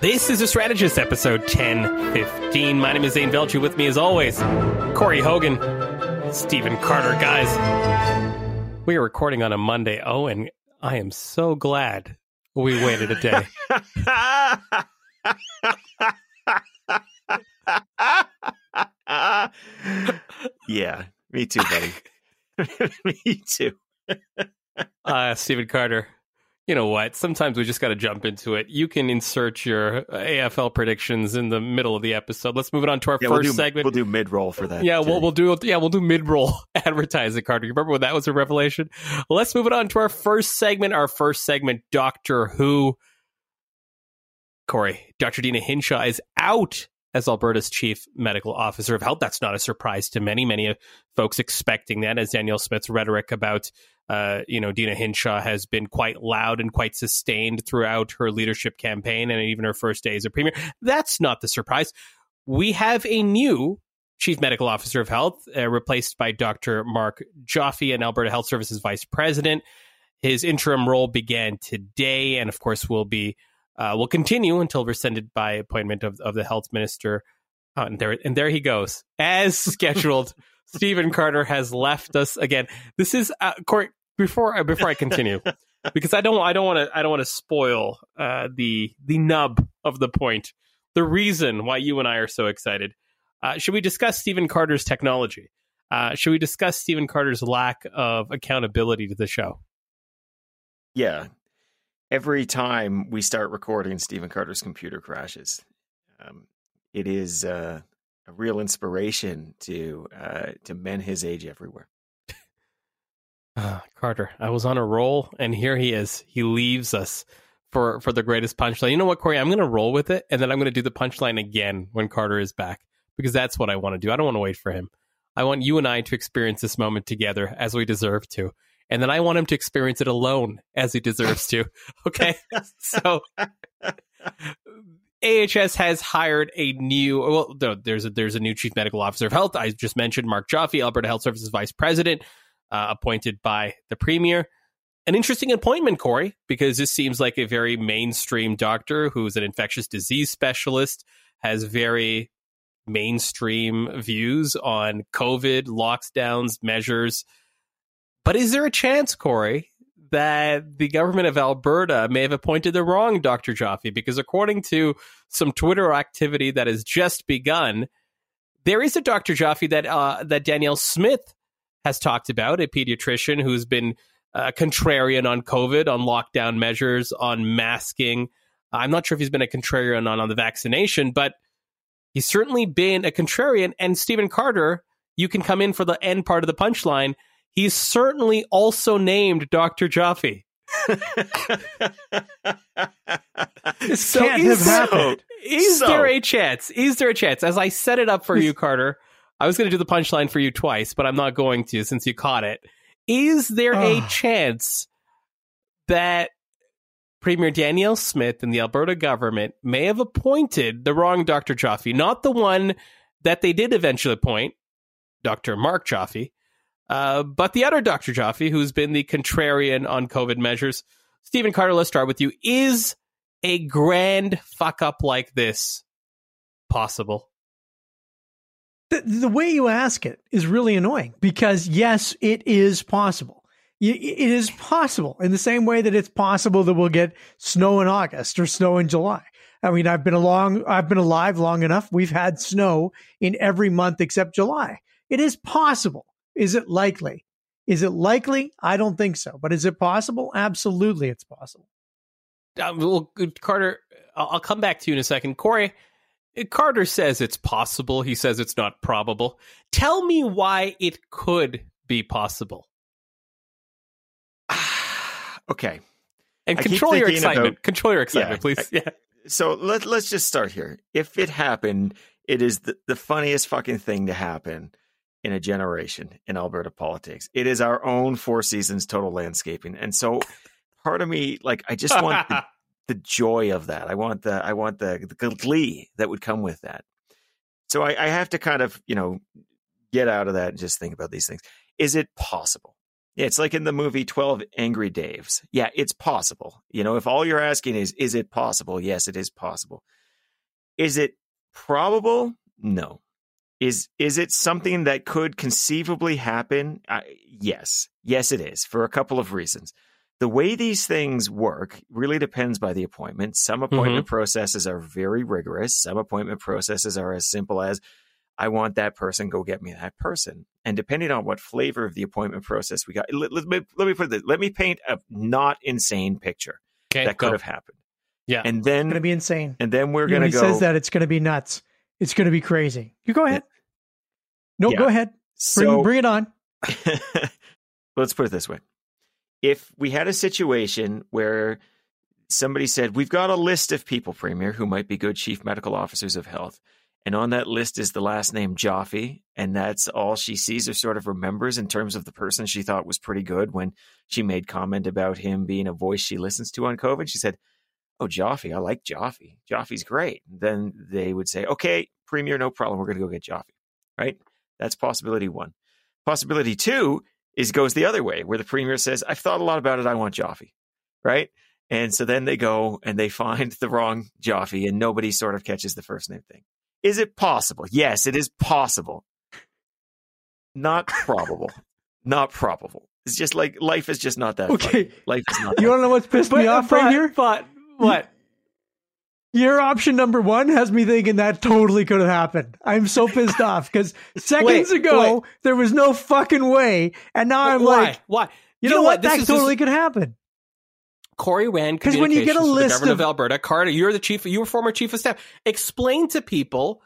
This is a strategist episode 1015. My name is Zain Velji. With me, as always, Corey Hogan, Stephen Carter. Guys, we are recording on a Monday. Oh, and I am so glad we waited a day. yeah, me too, buddy. me too. uh, Stephen Carter, you know what? Sometimes we just got to jump into it. You can insert your AFL predictions in the middle of the episode. Let's move it on to our yeah, 1st we'll segment. We'll do mid roll for that. Yeah, we'll, we'll do yeah we'll do mid roll advertising. Carter, you remember when that was a revelation? Let's move it on to our first segment. Our first segment, Doctor Who. Corey, Dr. Deena Hinshaw is out as Alberta's chief medical officer of health. That's not a surprise to many, many uh, folks expecting that, as Danielle Smith's rhetoric about uh, you know, Deena Hinshaw has been quite loud and quite sustained throughout her leadership campaign and even her first day as a premier. That's not the surprise. We have a new chief medical officer of health, uh, replaced by Dr. Mark Joffe, an Alberta Health Services vice president. His interim role began today, and of course, will be uh, will continue until rescinded by appointment of, of the health minister. Oh, and there, and there he goes, as scheduled. Stephen Carter has left us again. This is uh, Corey before uh, before I continue, because I don't I don't want to I don't want to spoil uh, the the nub of the point, the reason why you and I are so excited. Uh, should we discuss Stephen Carter's technology? Uh, should we discuss Stephen Carter's lack of accountability to the show? Yeah, every time we start recording, Stephen Carter's computer crashes. Um, it is uh, a real inspiration to uh, to men his age everywhere. Uh, Carter, I was on a roll, and here he is. He leaves us for for the greatest punchline. You know what, Corey? I'm going to roll with it, and then I'm going to do the punchline again when Carter is back because that's what I want to do. I don't want to wait for him. I want you and I to experience this moment together as we deserve to, and then I want him to experience it alone as he deserves to. Okay, so. AHS has hired a new well there's a there's a new chief medical officer of health. I just mentioned Mark Joffe, Alberta Health Services vice president uh, appointed by the premier. An interesting appointment, Corey, because this seems like a very mainstream doctor who's an infectious disease specialist, has very mainstream views on COVID, lockdowns, measures. But is there a chance, Corey, that the government of Alberta may have appointed the wrong Dr. Joffe? Because according to some Twitter activity that has just begun, there is a Dr. Joffe that uh, that Danielle Smith has talked about, a pediatrician who's been uh, contrarian on COVID, on lockdown measures, on masking. I'm not sure if he's been a contrarian on, on the vaccination, but he's certainly been a contrarian. And Stephen Carter, you can come in for the end part of the punchline. He's certainly also named Dr. Joffe. this so can't have happened. Is so. there a chance? Is there a chance? As I set it up for you, Carter, I was going to do the punchline for you twice, but I'm not going to since you caught it. Is there a chance that Premier Danielle Smith and the Alberta government may have appointed the wrong Dr. Joffe, not the one that they did eventually appoint, Dr. Mark Joffe, uh, but the other Dr. Joffe, who's been the contrarian on COVID measures. Stephen Carter, let's start with you. Is a grand fuck up like this possible? The, the way you ask it is really annoying because, yes, it is possible. It is possible in the same way that it's possible that we'll get snow in August or snow in July. I mean, I've been along, I've been alive long enough. We've had snow in every month except July. It is possible. Is it likely? Is it likely? I don't think so. But is it possible? Absolutely, it's possible. Uh, well, Carter, I'll come back to you in a second. Corey, Carter says it's possible. He says it's not probable. Tell me why it could be possible. okay. And control your excitement. About, control your excitement, yeah, please. Yeah. So let, let's just start here. If it happened, it is the, the funniest fucking thing to happen in a generation in Alberta politics. It is our own Four Seasons total landscaping. And so part of me, like, I just want the, the joy of that. I want the I want the, the glee that would come with that. So I, I have to kind of you know get out of that and just think about these things. Is it possible? Yeah, it's like in the movie 12 Angry Daves. Yeah, it's possible. You know, if all you're asking is, is it possible? Yes, it is possible. Is it probable? No. Is is it something that could conceivably happen? Uh, yes. Yes, it is for a couple of reasons. The way these things work really depends by the appointment. Some appointment mm-hmm. processes are very rigorous. Some appointment processes are as simple as I want that person, go get me that person. And depending on what flavor of the appointment process we got, let, let, me, let me put this, let me paint a not insane picture okay, that could have happened. Yeah. And then it's going to be insane. And then we're going to go. He says that it's going to be nuts. It's going to be crazy. You go ahead. No, yeah. go ahead. Bring, so, bring it on. let's put it this way. If we had a situation where somebody said, We've got a list of people, Premier, who might be good chief medical officers of health. And on that list is the last name Joffe. And that's all she sees or sort of remembers in terms of the person she thought was pretty good when she made comment about him being a voice she listens to on COVID. She said, Oh, Joffe, I like Joffe. Joffe's great. Then they would say, Okay, Premier, no problem. We're going to go get Joffe. Right? That's possibility one. Possibility two is goes the other way, where the Premier says, I've thought a lot about it. I want Joffe. Right? And so then they go and they find the wrong Joffe, and nobody sort of catches the first name thing. Is it possible? Yes, it is possible. Not probable. not probable. It's just like life is just not that. Okay, funny. life is not. You don't know what's pissed but, me off but, right here? But what? Your option number one has me thinking that totally could have happened. I'm so pissed off because seconds wait, ago wait. there was no fucking way, and now I'm why? like, why? You, you know, know, what? That totally could happen. Corey ran because when you get a list governor of, of Alberta, Carter, you're the chief. You were former chief of staff. Explain to people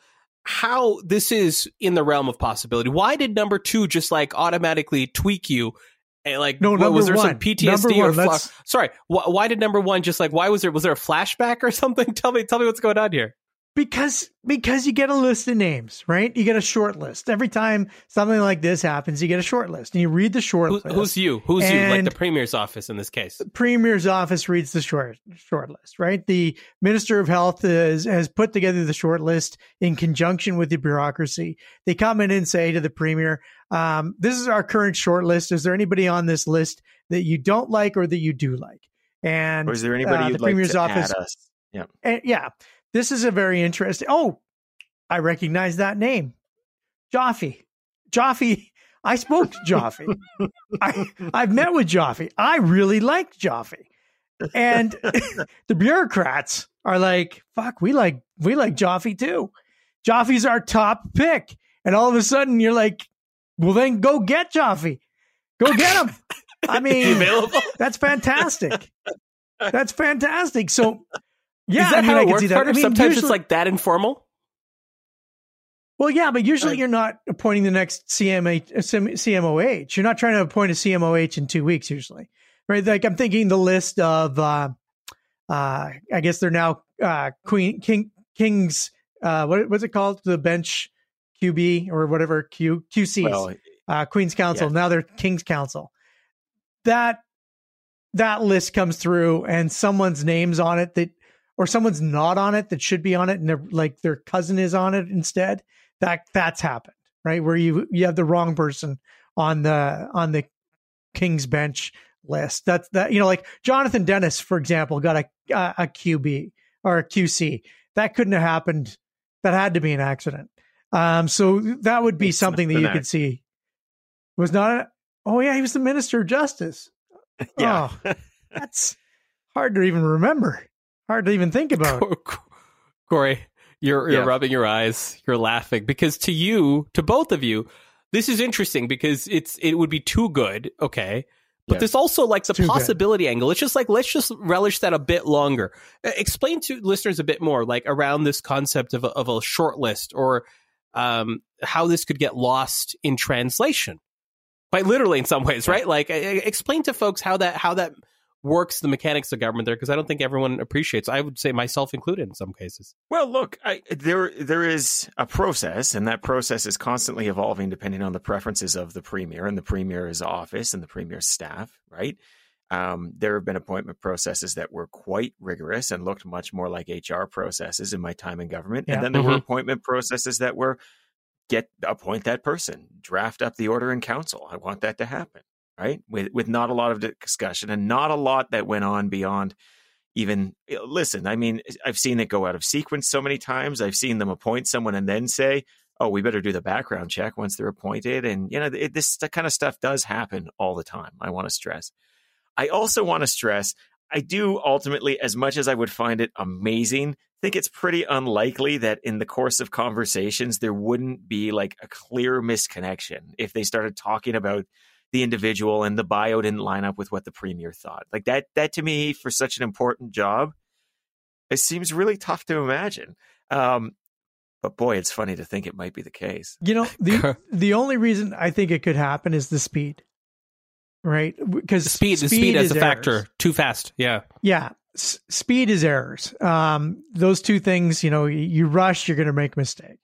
how this is in the realm of possibility. Why did number two just like automatically tweak you? Like, no, what, was there one. some PTSD or fl- sorry? Wh- why did number one just like? Why was there was there a flashback or something? Tell me, tell me what's going on here because because you get a list of names, right? You get a short list every time something like this happens. You get a short list, and you read the short Who, list. Who's you? Who's you? Like the premier's office in this case. The premier's office reads the short short list, right? The minister of health is, has put together the short list in conjunction with the bureaucracy. They come in and say to the premier, um, "This is our current short list. Is there anybody on this list that you don't like or that you do like?" And or is there anybody uh, the premier's like office? Yeah, and, yeah. This is a very interesting. Oh, I recognize that name, Joffe. Joffe. I spoke to Joffe. I, I've met with Joffe. I really liked Joffe. And the bureaucrats are like, fuck, we like we like Joffe too. Joffe's our top pick. And all of a sudden you're like, well then go get Joffe. Go get him. I mean, that's fantastic. That's fantastic. So yeah, is that I mean, how it works, Carter? I mean, Sometimes usually, it's like that informal. Well, yeah, but usually you're not appointing the next CMH, CMOH. You're not trying to appoint a CMOH in two weeks, usually, right? Like I'm thinking the list of, uh, uh, I guess they're now uh, Queen King Kings. Uh, what what's it called? The bench QB or whatever Q QCs. Well, uh, Queen's Counsel. Yeah. Now they're King's Counsel. That that list comes through and someone's names on it that or someone's not on it that should be on it and they're like their cousin is on it instead that that's happened right where you you have the wrong person on the on the king's bench list that's that you know like jonathan denis for example got a a, a qb or a qc that couldn't have happened that had to be an accident um so that would be it's something that you could see was not a, oh yeah he was the minister of justice yeah oh, that's hard to even remember hard to even think about. Corey, you're you're yeah. rubbing your eyes, you're laughing because to you, to both of you, this is interesting because it's it would be too good, okay? But yeah. there's also like the too possibility good. angle. It's just like let's just relish that a bit longer. Explain to listeners a bit more, like around this concept of a, of a short list or um, how this could get lost in translation, quite literally in some ways, right? Like explain to folks how that how that works the mechanics of government there because I don't think everyone appreciates. I would say myself included in some cases. Well, look, I, there there is a process, and that process is constantly evolving depending on the preferences of the premier and the premier's office and the premier's staff. Right? Um, there have been appointment processes that were quite rigorous and looked much more like HR processes in my time in government, yeah. and then there mm-hmm. were appointment processes that were get appoint that person, draft up the order in council. I want that to happen right? With with not a lot of discussion and not a lot that went on beyond even listen. I mean, I've seen it go out of sequence so many times. I've seen them appoint someone and then say, "Oh, we better do the background check once they're appointed." And you know, it, this kind of stuff does happen all the time. I want to stress. I also want to stress. I do ultimately, as much as I would find it amazing, think it's pretty unlikely that in the course of conversations there wouldn't be like a clear misconnection if they started talking about the individual and the bio didn't line up with what the premier thought. Like that, that to me, for such an important job, it seems really tough to imagine. Um, but boy, it's funny to think it might be the case. You know, the the only reason I think it could happen is the speed, right? Because speed, speed, speed as a factor, too fast. Yeah, yeah. S- speed is errors. Um, those two things, you know, you rush, you're going to make a mistake.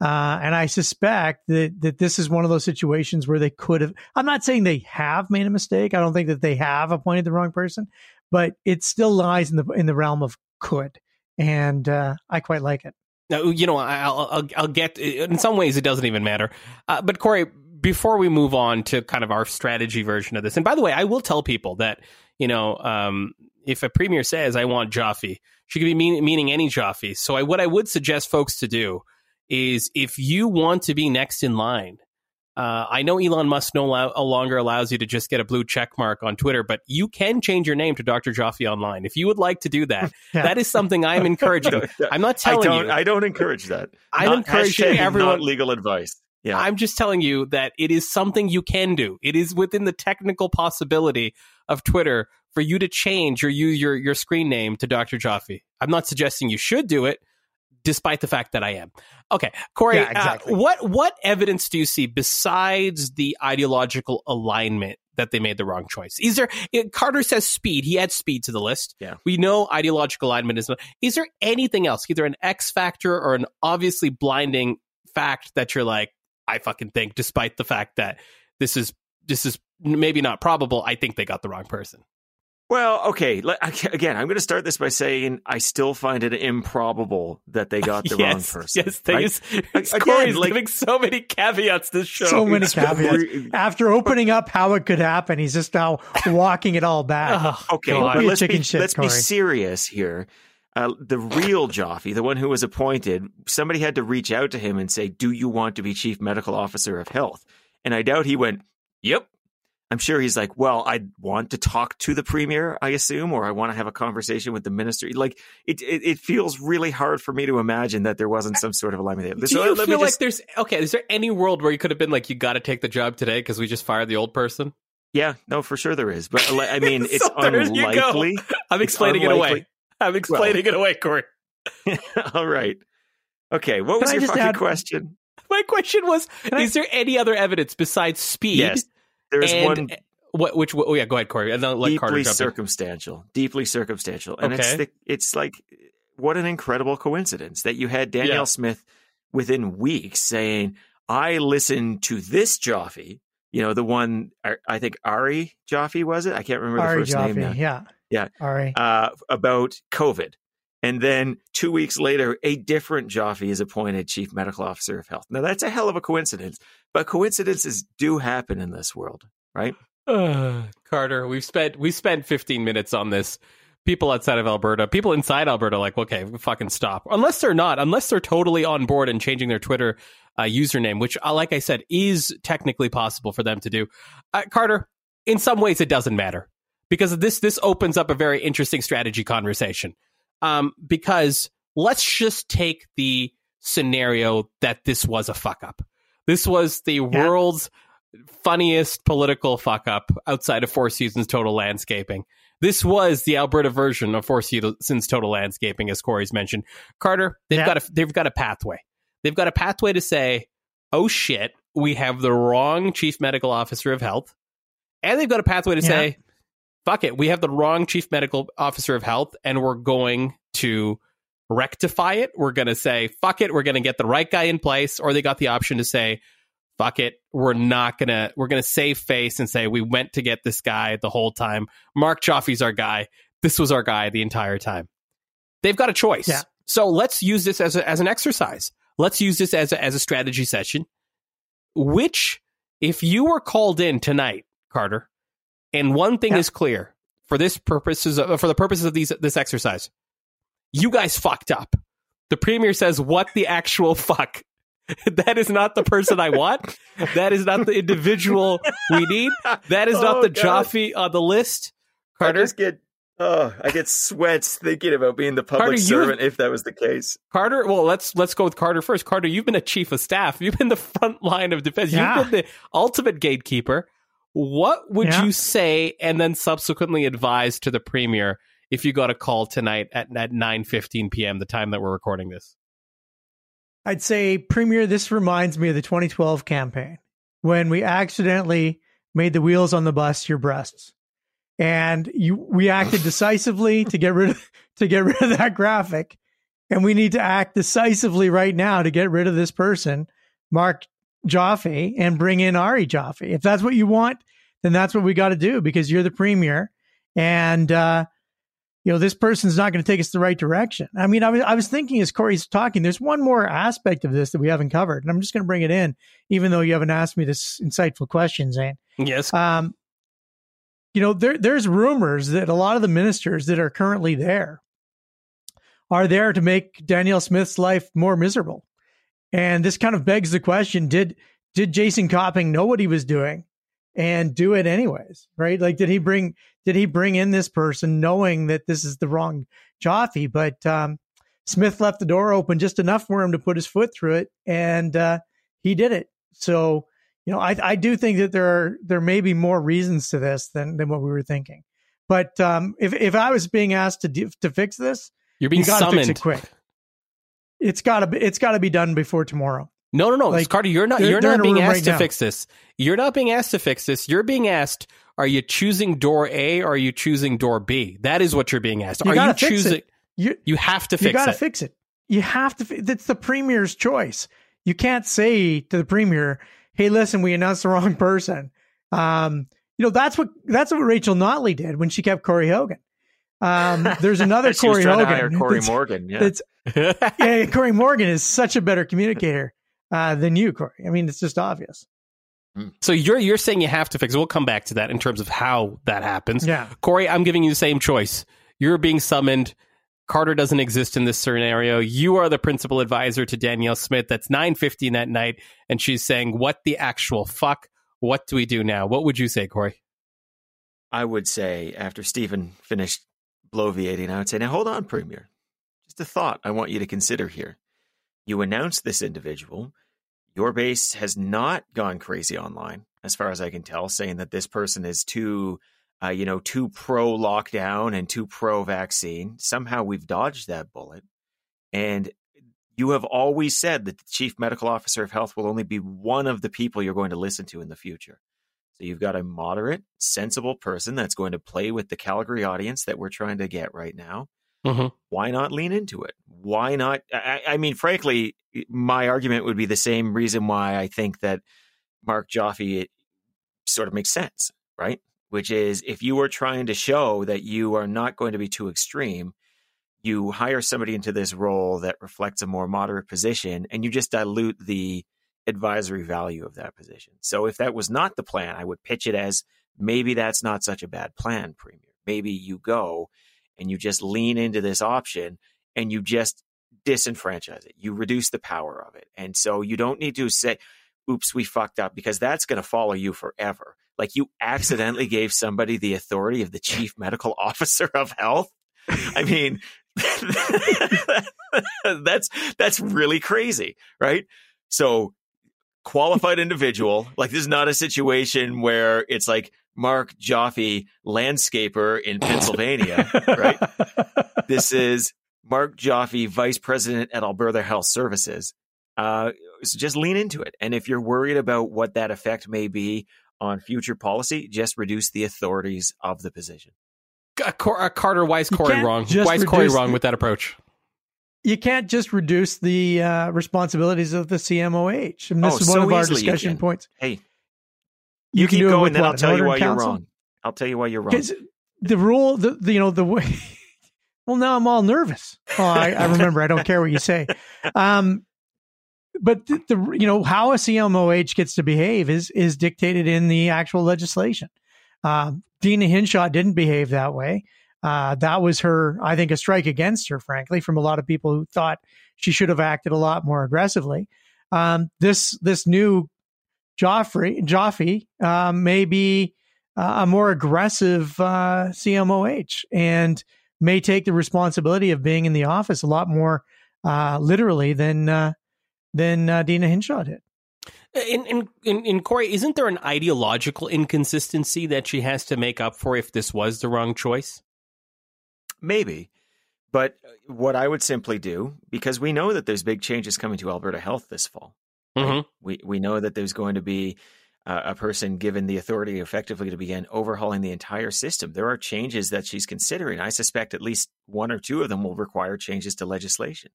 Uh, and I suspect that, that this is one of those situations where they could have, I'm not saying they have made a mistake. I don't think that they have appointed the wrong person, but it still lies in the, in the realm of could. And, uh, I quite like it. Now, you know, I'll, I'll, I'll get, in some ways it doesn't even matter. Uh, but Corey, before we move on to kind of our strategy version of this, and by the way, I will tell people that, you know, um, if a premier says, I want Joffe, she could be mean, meaning any Joffe. So I, what I would suggest folks to do is if you want to be next in line, uh, I know Elon Musk no, lo- longer allows you to just get a blue check mark on Twitter, but you can change your name to Dr. Joffe online. If you would like to do that, yeah. that is something I'm encouraging. I'm not telling I don't, you. I don't encourage that. I'm not, encouraging everyone. legal advice. Yeah. I'm just telling you that it is something you can do. It is within the technical possibility of Twitter for you to change use your, your screen name to Dr. Joffe. I'm not suggesting you should do it despite the fact that I am. Okay, Corey, yeah, uh, exactly. uh, what what evidence do you see besides the ideological alignment that they made the wrong choice? Is there it, Carter says speed? He adds speed to the list. Yeah, we know ideological alignment is. Is there anything else, either an X factor or an obviously blinding fact that you're like, I fucking think, despite the fact that this is this is maybe not probable, I think they got the wrong person. Well, okay. Again, I'm going to start this by saying I still find it improbable that they got the yes, wrong person. Yes, they right? Again, Corey's like, giving so many caveats to show. So many caveats. After opening up how it could happen, he's just now walking it all back. Okay, but let's, be, shit, let's be serious here. Uh, the real Joffe, the one who was appointed, somebody had to reach out to him and say, "Do you want to be chief medical officer of health?" And I doubt he went, "Yep, I'm sure he's like, well, I want to talk to the premier, I assume, or I want to have a conversation with the minister. Like, it, it, it feels really hard for me to imagine that there wasn't some sort of alignment there. Do so you feel just... like there's okay? Is there any world where you could have been like, you got to take the job today because we just fired the old person? Yeah, no, for sure there is. But I mean, it's so unlikely. I'm explaining it away. I'm explaining well, it away, Corey. all right. Okay, what was Can your fucking add... question? My question was: Is there any other evidence besides speed? Yes there's one. Eh, what? Which? Oh yeah, go ahead, Corey. And then let deeply Carter circumstantial. In. Deeply circumstantial, and okay. it's the, it's like what an incredible coincidence that you had Danielle yeah. Smith within weeks saying, "I listened to this Joffe." You know, the one I think Ari Joffe was it? I can't remember Ari the first Joffe, name. Now. Yeah, yeah, Ari. Uh, about COVID. And then two weeks later, a different Joffe is appointed chief medical officer of health. Now, that's a hell of a coincidence, but coincidences do happen in this world right? Uh, Carter, we've spent we spent 15 minutes on this. People outside of Alberta, people inside Alberta, like, okay, fucking stop. Unless they're not, unless they're totally on board and changing their Twitter uh, username, which, uh, like I said, is technically possible for them to do. Uh, Carter, in some ways, it doesn't matter because this this opens up a very interesting strategy conversation. Um, because let's just take the scenario that this was a fuck up. This was the yeah. world's funniest political fuck up outside of Four Seasons Total Landscaping. This was the Alberta version of Four Seasons Total Landscaping, as Corey's mentioned. Carter, they've yeah. got a they've got a pathway. They've got a pathway to say, "Oh shit, we have the wrong chief medical officer of health," and they've got a pathway to yeah. say, "Fuck it, we have the wrong chief medical officer of health, and we're going to." rectify it. We're going to say, fuck it, we're going to get the right guy in place. Or they got the option to say, fuck it. We're not gonna we're gonna save face and say we went to get this guy the whole time. Mark Joffe's our guy. This was our guy the entire time. They've got a choice. Yeah. So let's use this as a, as an exercise. Let's use this as a, as a strategy session. Which, if you were called in tonight, Carter, and one thing Yeah. is clear for this purposes of, for the purposes of these this exercise. You guys fucked up. The premier says, "What the actual fuck?" that is not the person I want. That is not the individual we need. That is not Oh, the God. Joffe on the list. I Carter, just get oh, I get sweats thinking about being the public Carter, servant if that was the case. Carter. Well, let's let's go with Carter first. Carter, you've been a chief of staff. You've been the front line of defense. Yeah. You've been the ultimate gatekeeper. What would Yeah. you say, and then subsequently advise to the premier if you got a call tonight at at nine fifteen p.m. the time that we're recording this? I'd say, Premier, this reminds me of the 2012 campaign when we accidentally made the wheels on the bus your breasts, and you we acted decisively to get rid of to get rid of that graphic, and we need to act decisively right now to get rid of this person, Mark Joffe, and bring in Ari Joffe. If that's what you want, then that's what we got to do because you're the Premier, and uh, you know, this person's not going to take us the right direction. I mean, I was, I was thinking as Corey's talking, there's one more aspect of this that we haven't covered, and I'm just going to bring it in, even though you haven't asked me this insightful question, Zain. Yes. Um, you know, there, there's rumors that a lot of the ministers that are currently there are there to make Danielle Smith's life more miserable. And this kind of begs the question, did, did Jason Copping know what he was doing and do it anyways? Right. Like, did he bring, did he bring in this person knowing that this is the wrong Joffe? But, um, Smith left the door open just enough for him to put his foot through it. And, uh, he did it. So, you know, I, I do think that there are, there may be more reasons to this than, than what we were thinking. But, um, if, if I was being asked to, do, to fix this, You're being you got to fix summoned. it quick. It's got to be, it's got to be done before tomorrow. No, no, no, Like, Carter. You're not. they're- You're they're not being asked right to now. fix this. You're not being asked to fix this. You're being asked. Are you choosing door A or are you choosing door B? That is what you're being asked. You are you choosing? You, You have to you fix got to it. fix it. You have to. That's the premier's choice. You can't say to the premier, "Hey, listen, we announced the wrong person." Um, you know that's what that's what Rachel Notley did when she kept Corey Hogan. Um, there's another Corey Hogan. Corey that's- Morgan. Yeah. that's- yeah, Corey Morgan is such a better communicator uh, than you, Corey. I mean, it's just obvious. so you're you're saying you have to fix it. We'll come back to that in terms of how that happens. Yeah. Corey, I'm giving you the same choice. You're being summoned. Carter doesn't exist in this scenario. You are the principal advisor to Danielle Smith. That's 9:15 that night, and she's saying, "What the actual fuck? What do we do now?" What would you say, Corey? I would say after Stephen finished bloviating, I would say, now hold on, Premier. Just a thought I want you to consider here. You announced this individual. Your base has not gone crazy online, as far as I can tell, saying that this person is too, uh, you know, too pro lockdown and too pro vaccine. Somehow we've dodged that bullet. And you have always said that the chief medical officer of health will only be one of the people you're going to listen to in the future. So you've got a moderate, sensible person that's going to play with the Calgary audience that we're trying to get right now. Mhm. Why not lean into it? Why not? I, I mean, frankly, my argument would be the same reason why I think that Mark Joffe it sort of makes sense, right? Which is if you are trying to show that you are not going to be too extreme, you hire somebody into this role that reflects a more moderate position and you just dilute the advisory value of that position. So if that was not the plan, I would pitch it as maybe that's not such a bad plan, Premier. Maybe you go and you just lean into this option and you just disenfranchise it. You reduce the power of it. And so you don't need to say, oops, we fucked up because that's going to follow you forever. Like you accidentally gave somebody the authority of the chief medical officer of health. I mean, that's that's really crazy, right? So qualified individual, like this is not a situation where it's like Mark Joffe landscaper in Pennsylvania, right? This is Mark Joffe, vice president at Alberta Health Services. Uh, so just lean into it. And if you're worried about what that effect may be on future policy, just reduce the authorities of the position. Uh, Cor- uh, Carter, why is Corey wrong? Why is Corey wrong the- with that approach? you can't just reduce the uh, responsibilities of the CMOH. And this Oh, is one so of our easily discussion points. Hey, you, keep can do it going, then what, I'll tell you why you're wrong. I'll tell you why you're wrong. the rule, the, the you know the way. well, now I'm all nervous. Oh, I, I remember. I don't care what you say. Um, but the, the you know how a CMOH gets to behave is is dictated in the actual legislation. Uh, Deena Hinshaw didn't behave that way. Uh, that was her, I think, a strike against her, frankly, from a lot of people who thought she should have acted a lot more aggressively. Um, this this new Joffrey Joffe uh, may be uh, a more aggressive uh, CMOH and may take the responsibility of being in the office a lot more uh, literally than uh, than uh, Deena Hinshaw did. In, in in in Corey, isn't there an ideological inconsistency that she has to make up for if this was the wrong choice? Maybe. But what I would simply do, because we know that there's big changes coming to Alberta Health this fall. Mm-hmm. We we know that there's going to be uh, a person given the authority effectively to begin overhauling the entire system. There are changes that she's considering. I suspect at least one or two of them will require changes to legislation.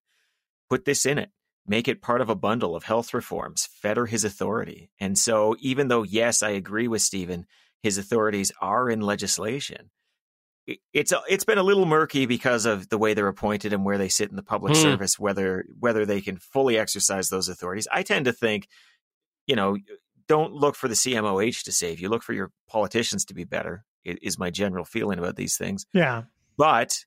Put this in it. Make it part of a bundle of health reforms. Fetter his authority. And so, even though yes, I agree with Stephen, his authorities are in legislation it's a, it's been a little murky because of the way they're appointed and where they sit in the public Hmm. service whether whether they can fully exercise those authorities i tend to think you know don't look for the cmoh to save you look for your politicians to be better is my general feeling about these things Yeah. but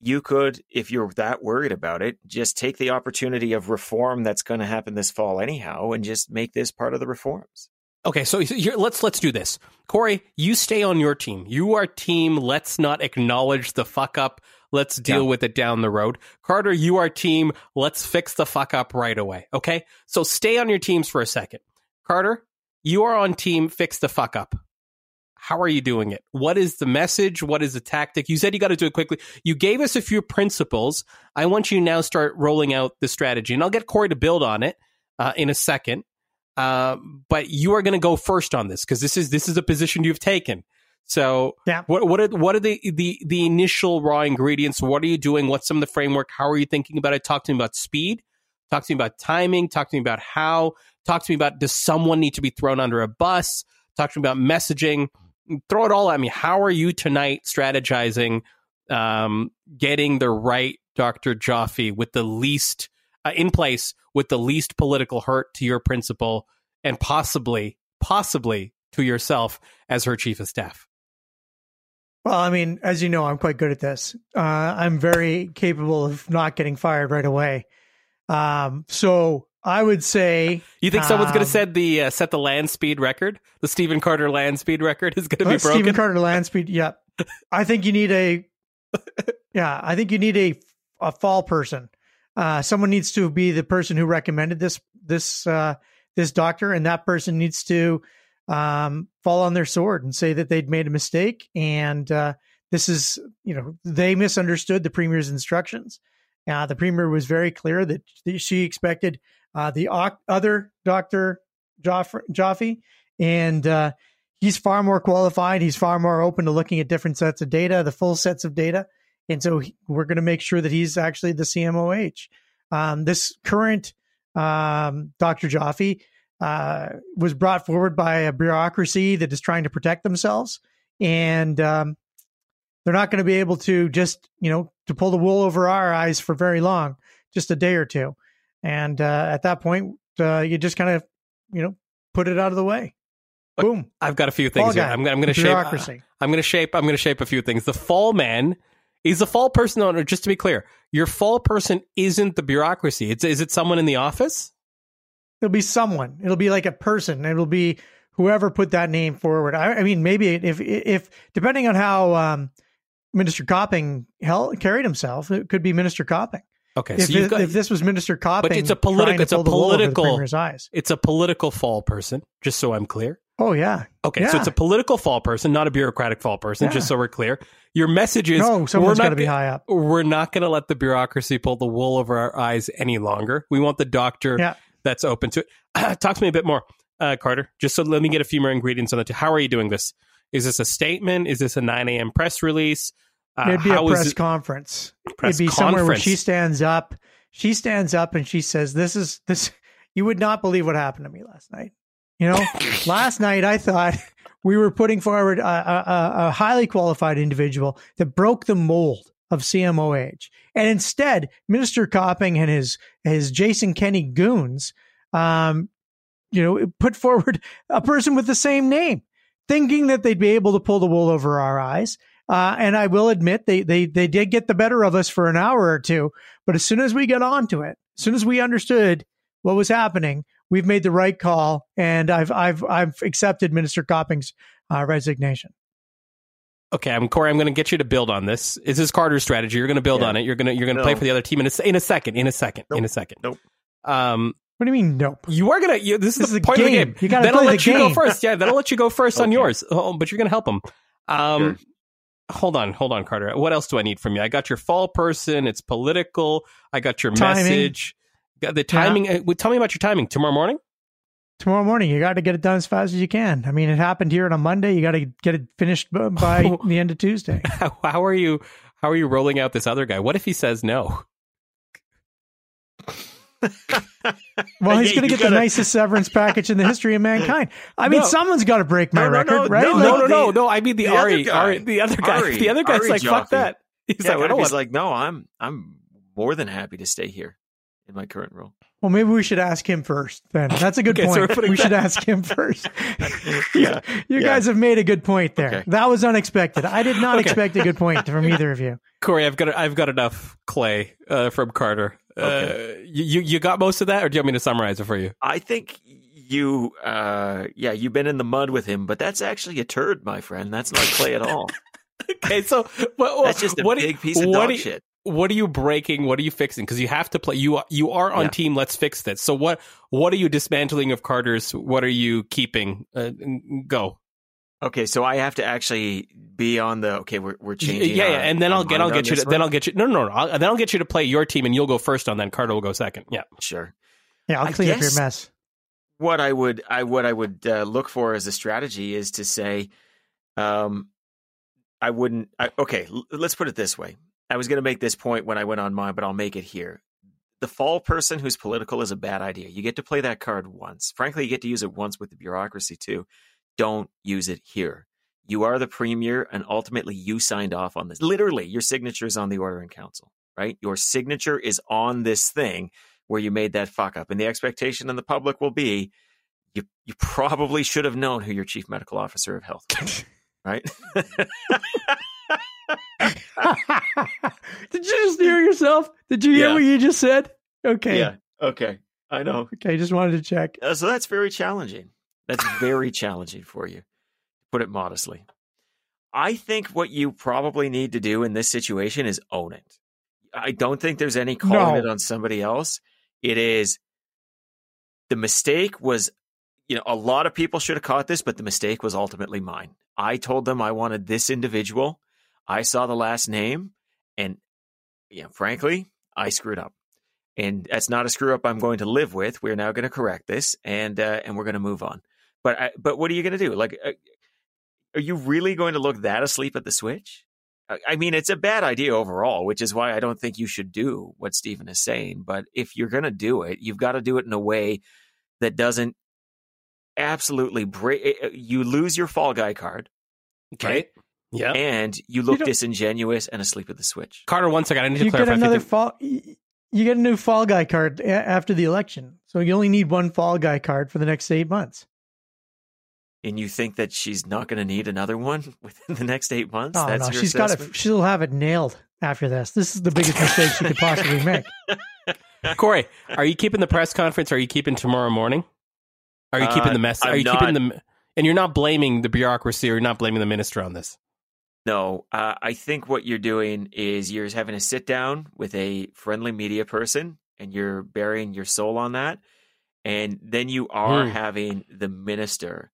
you could if you're that worried about it just take the opportunity of reform that's going to happen this fall anyhow and just make this part of the reforms Okay, so let's let's do this. Corey, you stay on your team. You are team. Let's not acknowledge the fuck up. Let's deal Yeah. with it down the road. Carter, you are team. Let's fix the fuck up right away. Okay, so stay on your teams for a second. Carter, you are on team. Fix the fuck up. How are you doing it? What is the message? What is the tactic? You said you got to do it quickly. You gave us a few principles. I want you now start rolling out the strategy, and I'll get Corey to build on it uh, in a second. Uh, but you are going to go first on this because this is this is a position you've taken. So, Yeah. what what are what are the the the initial raw ingredients? What are you doing? What's some of the framework? How are you thinking about it? Talk to me about speed. Talk to me about timing. Talk to me about how. Talk to me about does someone need to be thrown under a bus? Talk to me about messaging. Throw it all at me. How are you tonight strategizing, um, getting the right Dr. Joffe with the least uh, in place with the least political hurt to your principal and possibly, possibly to yourself as her chief of staff? Well, I mean, as you know, I'm quite good at this. Uh, I'm very capable of not getting fired right away. Um, so I would say You think someone's going Um, to set the uh, set the land speed record? The Stephen Carter land speed record is going to be broken. Stephen Carter land speed. Yep. I think you need a. Yeah, I think you need a a fall person. Uh, someone needs to be the person who recommended this this uh, this doctor, and that person needs to um, fall on their sword and say that they'd made a mistake, and uh, this is you know they misunderstood the premier's instructions. Uh, the premier was very clear that she expected uh, the other doctor Joff- Joffe, and uh, he's far more qualified. He's far more open to looking at different sets of data, the full sets of data. And so he- we're going to make sure that he's actually the CMOH. Um, this current um, Dr. Joffe uh, was brought forward by a bureaucracy that is trying to protect themselves. And um, they're not going to be able to just, you know, to pull the wool over our eyes for very long, just a day or two. And uh, at that point, uh, you just kind of, you know, put it out of the way. Boom. I've got a few things. Here. I'm, I'm going to shape. I'm going to shape. I'm going to shape a few things. The fall man is the fall person owner. Just to be clear, your fall person isn't the bureaucracy. It's is it someone in the office? It'll be someone. It'll be like a person. It'll be whoever put that name forward. I, I mean, maybe if if depending on how um, Minister Copping held, carried himself, it could be Minister Copping. Okay, If, so it- got, if this was Minister Copping, it's a political- it's a pull the wool over the political- it's a political fall person. Just so I'm clear. Oh yeah. Okay, so it's a political fall person, not a bureaucratic fall person. Yeah. Just so we're clear, your message is No, someone's we're got to be high up. We're not going to let the bureaucracy pull the wool over our eyes any longer. We want the doctor Yeah. that's open to it. Talk to me a bit more, uh, Carter. Just so let me get a few more ingredients on the. How are you doing this? Is this a statement? Is this a 9 a.m. press release? Uh, It'd be a press it- conference. press It'd be somewhere where she stands up. She stands up and she says, "This is this. You would not believe what happened to me last night. You know, last night I thought we were putting forward a, a, a- highly qualified individual that broke the mold of CMOH, and instead, Minister Copping and his his Jason Kenney goons, um, you know, put forward a person with the same name." thinking that they'd be able to pull the wool over our eyes. Uh, and I will admit they, they, they did get the better of us for an hour or two. But as soon as we got onto it, as soon as we understood what was happening, we've made the right call. And I've, I've, I've accepted Minister Copping's uh, resignation. Okay, I'm Corey. I'm going to get you to build on this. This Is this Carter's strategy? You're going to build Yeah. on it. You're going to you're going to No. play for the other team in a, in a second. In a second. In a second. Nope. Um, What do you mean, nope? you are gonna. You, this is This the is a point of the game. game. You gotta then I'll the let you go first. Yeah, then I'll let you go first on yours. Oh, but you're gonna help him. Um, Sure. hold on, hold on, Carter. What else do I need from you? I got your fall person. It's political. I got your Timing. message. Got the timing. Uh, tell me about your timing tomorrow morning. Tomorrow morning, you got to get it done as fast as you can. I mean, it happened here on a Monday. You got to get it finished by the end of Tuesday. How, how are you? How are you rolling out this other guy? What if he says no? Well, he's Yeah, going to get the gotta- nicest severance package in the history of mankind. I mean, No. someone's got to break my No, no, record, no, right? no, Like, No, no, the- no, no. I mean the, the other Ari, guy. Ari, the other guy. Ari. the other guy's Ari like, fuck that. He's yeah, like, I don't if he's want. like, no, I'm I'm more than happy to stay here in my current role. Well, maybe we should ask him first. Then that's a good Okay, so we're point. we should ask him first. Yeah, you yeah. guys have made a good point there. Okay. That was unexpected. I did not Okay. expect a good point from either of you. Corey, I've got I've got enough clay uh, from Carter. Uh, you you- you got most of that, or do you want me to summarize it for you? I think you, uh, yeah, you've been in the mud with him, but that's actually a turd, my friend. That's not clay at all. Okay, so what, That's just a what, big piece of dog you- shit. What are you breaking? What are you fixing? Because you have to play. You you are on Yeah. team. Let's fix this. So what what are you dismantling of Carter's? What are you keeping? Uh, go. Okay, so I have to actually be on the. Okay, we're we're Yeah, changing. yeah, our- and then I'll get I'll get you. To, then? I'll get you. No, no, no. I'll, then I'll get you to play your team, and you'll go first on. Then Carter will go second. Yeah. Sure. Yeah, I'll clean up your mess. what I would I what I would uh, look for as a strategy is to say, um, I wouldn't. I, okay, l- let's put it this way. I was going to make this point when I went on mine, but I'll make it here. The fall person who's political is a bad idea. You get to play that card once. Frankly, you get to use it once with the bureaucracy too. Don't use it here. You are the premier, and ultimately, you signed off on this. Literally, your signature is on the order in council, right? Your signature is on this thing where you made that fuck up, and the expectation in the public will be you you probably should have known who your chief medical officer of health was, right? Did you just hear yourself? Did you hear Yeah. what you just said? Okay. yeah. Okay. I know. Okay, just wanted to check. Uh, so that's very challenging. That's very challenging for you, put it modestly. I think what you probably need to do in this situation is own it. I don't think there's any calling No. it on somebody else. It is the mistake was, you know, a lot of people should have caught this, but the mistake was ultimately mine. I told them I wanted this individual. I saw the last name, and know, frankly, I screwed up. And that's not a screw up I'm going to live with. We're now going to correct this, and uh, and we're going to move on. But I, but what are you going to do? Like, uh, are you really going to look that asleep at the switch? I- I mean, it's a bad idea overall, which is why I don't think you should do what Stephen is saying. But if you're going to do it, you've got to do it in a way that doesn't absolutely break. You lose your fall guy card, Okay. Right. Yeah. and you look don't- disingenuous and asleep at the switch. Carter, one second. I need to You get another 50 fall. You get a new fall guy card after the election, so you only need one fall guy card for the next eight months. And you think that she's not going to need another one within the next eight months? Oh That's no, your she's got it. She'll have it nailed after this. This is the biggest mistake she could possibly make. Corey, are you keeping the press conference? Or are you keeping tomorrow morning? Are you keeping Uh, the mess? I'm Are you not- keeping the? And you're not blaming the bureaucracy, or you're not blaming the minister on this. No, uh, I think what you're doing is you're having a sit down with a friendly media person and you're burying your soul on that. And then you are Hmm. having the minister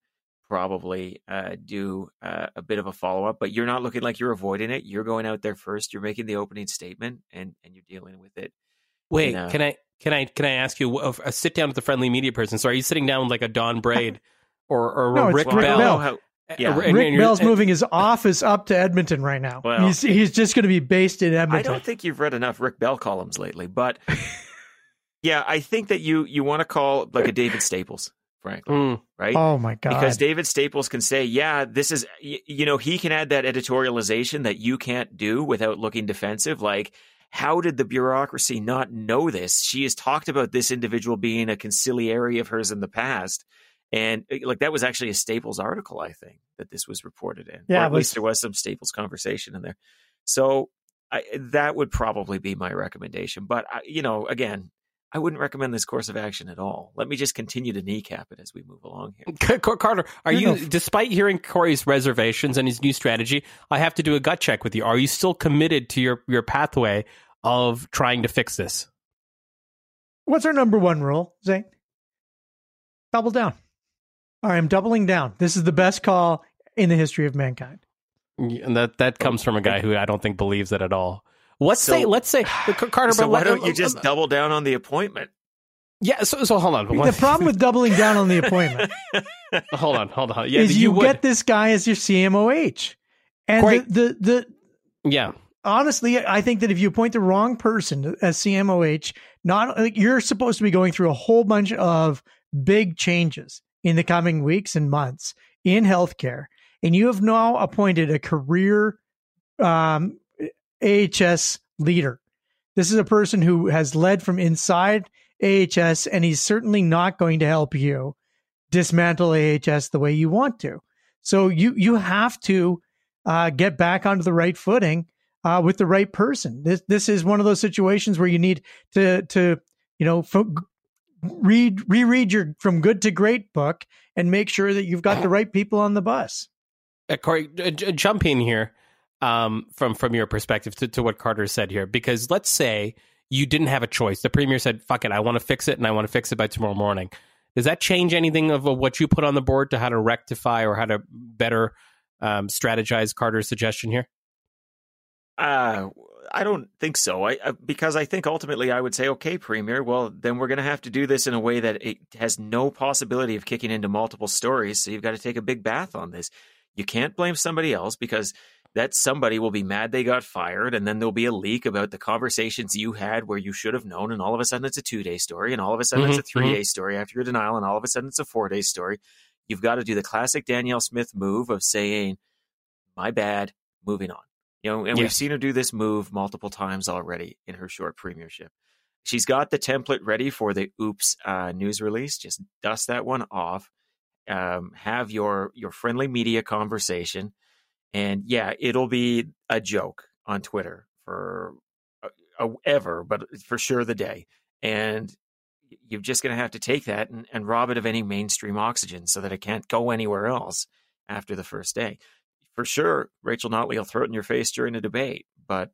probably uh, do uh, a bit of a follow up, but you're not looking like you're avoiding it. You're going out there first. You're making the opening statement and, and you're dealing with it. Wait, know. can I can I can I ask you a, a sit down with a friendly media person? So are you sitting down with like a Don Braid or or No, Rick Rick Bell? Bell. How, Yeah. and- and Rick Bell's and- moving his office up to Edmonton right now. Well- he's he's just going to be based in Edmonton. I don't think you've read enough Rick Bell columns lately, but yeah, I think that you you want to call like a David Staples, frankly, Mm. right? oh my god! because David Staples can say, "Yeah, this is," y- you know, he can add that editorialization that you can't do without looking defensive. Like, how did the bureaucracy not know this? She has talked about this individual being a conciliary of hers in the past, And uh, like that was actually a Staples article, I think, that this was reported in. Yeah, or at was, least there was some Staples conversation in there. So I, that would probably be my recommendation. But I, you know, again, I wouldn't recommend this course of action at all. Let me just continue to kneecap it as we move along here. Carter, are you, despite hearing Corey's reservations and his new strategy, I have to do a gut check with you. Are you still committed to your, your pathway of trying to fix this? What's our number one rule, Zain? Double down. All right, I'm doubling down. This is the best call in the history of mankind. And that that comes from a guy who I don't think believes it at all. Let's so, say, let's say, Carter. So why don't you just uh, double down on the appointment? Yeah. So, so hold on. The problem with doubling down on the appointment. hold on. Hold on. Yeah, is you, you get this guy as your CMOH, and the, the the yeah. Honestly, I think that if you appoint the wrong person as CMOH, not like you're supposed to be going through a whole bunch of big changes in the coming weeks and months in healthcare, and you have now appointed a career um, AHS leader. This is a person who has led from inside AHS, and he's certainly not going to help you dismantle AHS the way you want to. So you you have to uh, get back onto the right footing uh, with the right person. This this is one of those situations where you need to to you know read reread your from good to great book and make sure that you've got the right people on the bus. Uh, Corey, uh, jump in here um, from from your perspective to, to what Carter said here, because let's say you didn't have a choice. The premier said, "Fuck it, I want to fix it, and I want to fix it by tomorrow morning." Does that change anything of what you put on the board to how to rectify or how to better um, strategize Carter's suggestion here? Uh, I don't think so. I, I, because I think ultimately I would say, okay, Premier, well then we're going to have to do this in a way that it has no possibility of kicking into multiple stories. So you've got to take a big bath on this. You can't blame somebody else because that somebody will be mad they got fired and then there'll be a leak about the conversations you had where you should have known and all of a sudden it's a two day story and all of a sudden mm-hmm, it's a 3 day mm-hmm. story after your denial and all of a sudden it's a four day story you've got to do the classic danielle smith move of saying my bad moving on you know and we've seen her do this move multiple times already in her short premiership. She's got the template ready for the oops uh, news release. Just dust that one off. Um, have your your friendly media conversation. And yeah, it'll be a joke on Twitter for uh, ever, but for sure the day. And you're just going to have to take that and, and rob it of any mainstream oxygen so that it can't go anywhere else after the first day. For sure, Rachel Notley will throw it in your face during a debate, but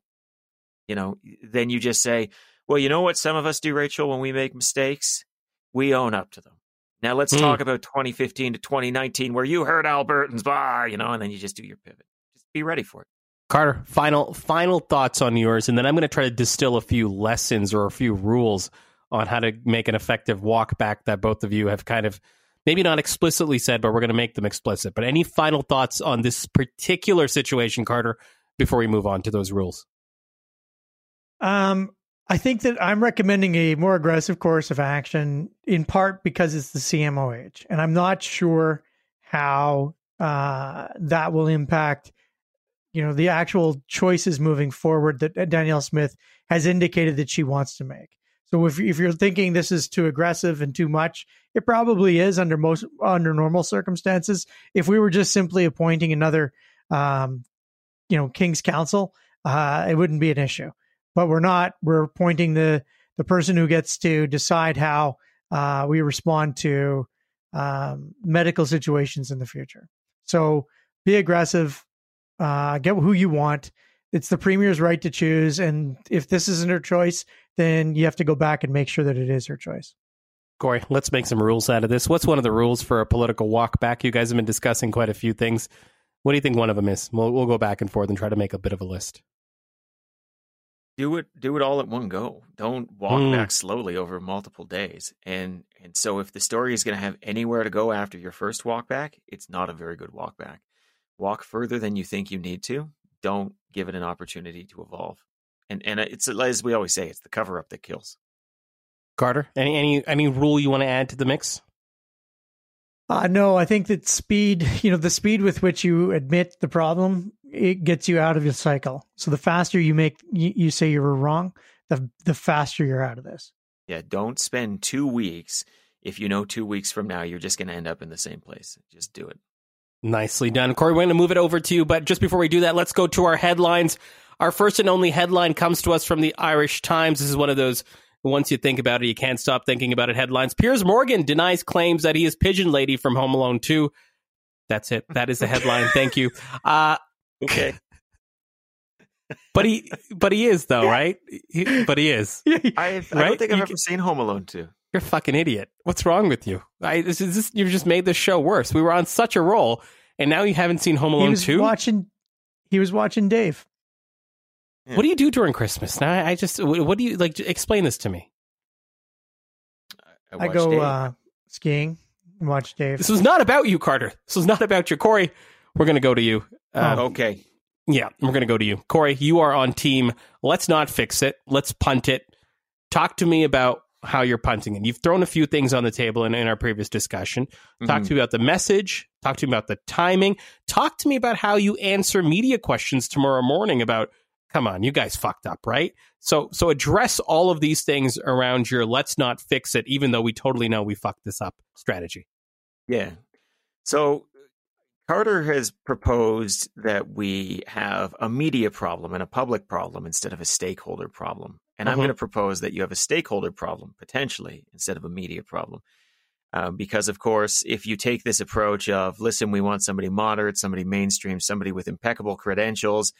you know, then you just say, "Well, you know what? Some of us do, Rachel, when we make mistakes, we own up to them." Now let's mm. talk about 2015 to 2019, where you heard Albertans, blah, you know, and then you just do your pivot Just be ready for it. Carter, final final thoughts on yours, and then I'm going to try to distill a few lessons or a few rules on how to make an effective walk back that both of you have kind of maybe not explicitly said, but we're going to make them explicit. But any final thoughts on this particular situation, Carter, before we move on to those rules? Um, I think that I'm recommending a more aggressive course of action in part because it's the CMOH, and I'm not sure how uh, that will impact you know the actual choices moving forward that Danielle Smith has indicated that she wants to make. So if if you're thinking this is too aggressive and too much, it probably is under most under normal circumstances. If we were just simply appointing another, um, you know, King's Counsel, uh, it wouldn't be an issue. But we're not. We're appointing the the person who gets to decide how uh, we respond to um, medical situations in the future. So be aggressive, uh, get who you want. It's the premier's right to choose, and if this isn't her choice, then you have to go back and make sure that it is her choice. Corey, let's make some rules out of this. What's one of the rules for a political walk back? You guys have been discussing quite a few things. What do you think one of them is? We'll, we'll go back and forth and try to make a bit of a list. Do it, do it all at one go. Don't walk mm. back slowly over multiple days. And and so, if the story is going to have anywhere to go after your first walk back, it's not a very good walk back walk further than you think you need to, don't give it an opportunity to evolve. And and it's as we always say, it's the cover up that kills. Carter, any any any rule you want to add to the mix? Uh, no, I think that speed, you know, the speed with which you admit the problem, it gets you out of your cycle. So the faster you make, you, you say you were wrong, the the faster you're out of this. Yeah, don't spend two weeks if you know two weeks from now you're just going to end up in the same place, just do it. Nicely done. Corey, we're going to move it over to you. But just before we do that, let's go to our headlines. Our first and only headline comes to us from the Irish Times. This is one of those, once you think about it, you can't stop thinking about it headlines. Piers Morgan denies claims that he is Pigeon Lady from Home Alone 2. That's it. That is the headline. Thank you. Uh, Okay. but he, but he is though, right? He, but he is. I, I Right? don't think I've You ever seen Home Alone 2. You're a fucking idiot. What's wrong with you? I, this is this, you've just made this show worse. We were on such a roll, and now you haven't seen Home he Alone was 2? watching. He was watching Dave. What do you do during Christmas? Now, I just, what what do you, like, explain this to me. I watched go uh, skiing. Watch Dave. This is not about you, Carter. This is not about you. Corey, we're going to go to you. Uh, Oh. okay. Yeah, we're going to go to you. Corey, you are on team. Let's not fix it. Let's punt it. Talk to me about how you're punting it. You've thrown a few things on the table in, in our previous discussion. Talk Mhm. to me about the message. Talk to me about the timing. Talk to me about how you answer media questions tomorrow morning about, come on, you guys fucked up, right? So, so address all of these things around your let's not fix it, even though we totally know we fucked this up strategy. Yeah. So Carter has proposed that we have a media problem and a public problem instead of a stakeholder problem. And I'm Mhm. going to propose that you have a stakeholder problem potentially instead of a media problem. Um, because, of course, if you take this approach of, listen, we want somebody moderate, somebody mainstream, somebody with impeccable credentials.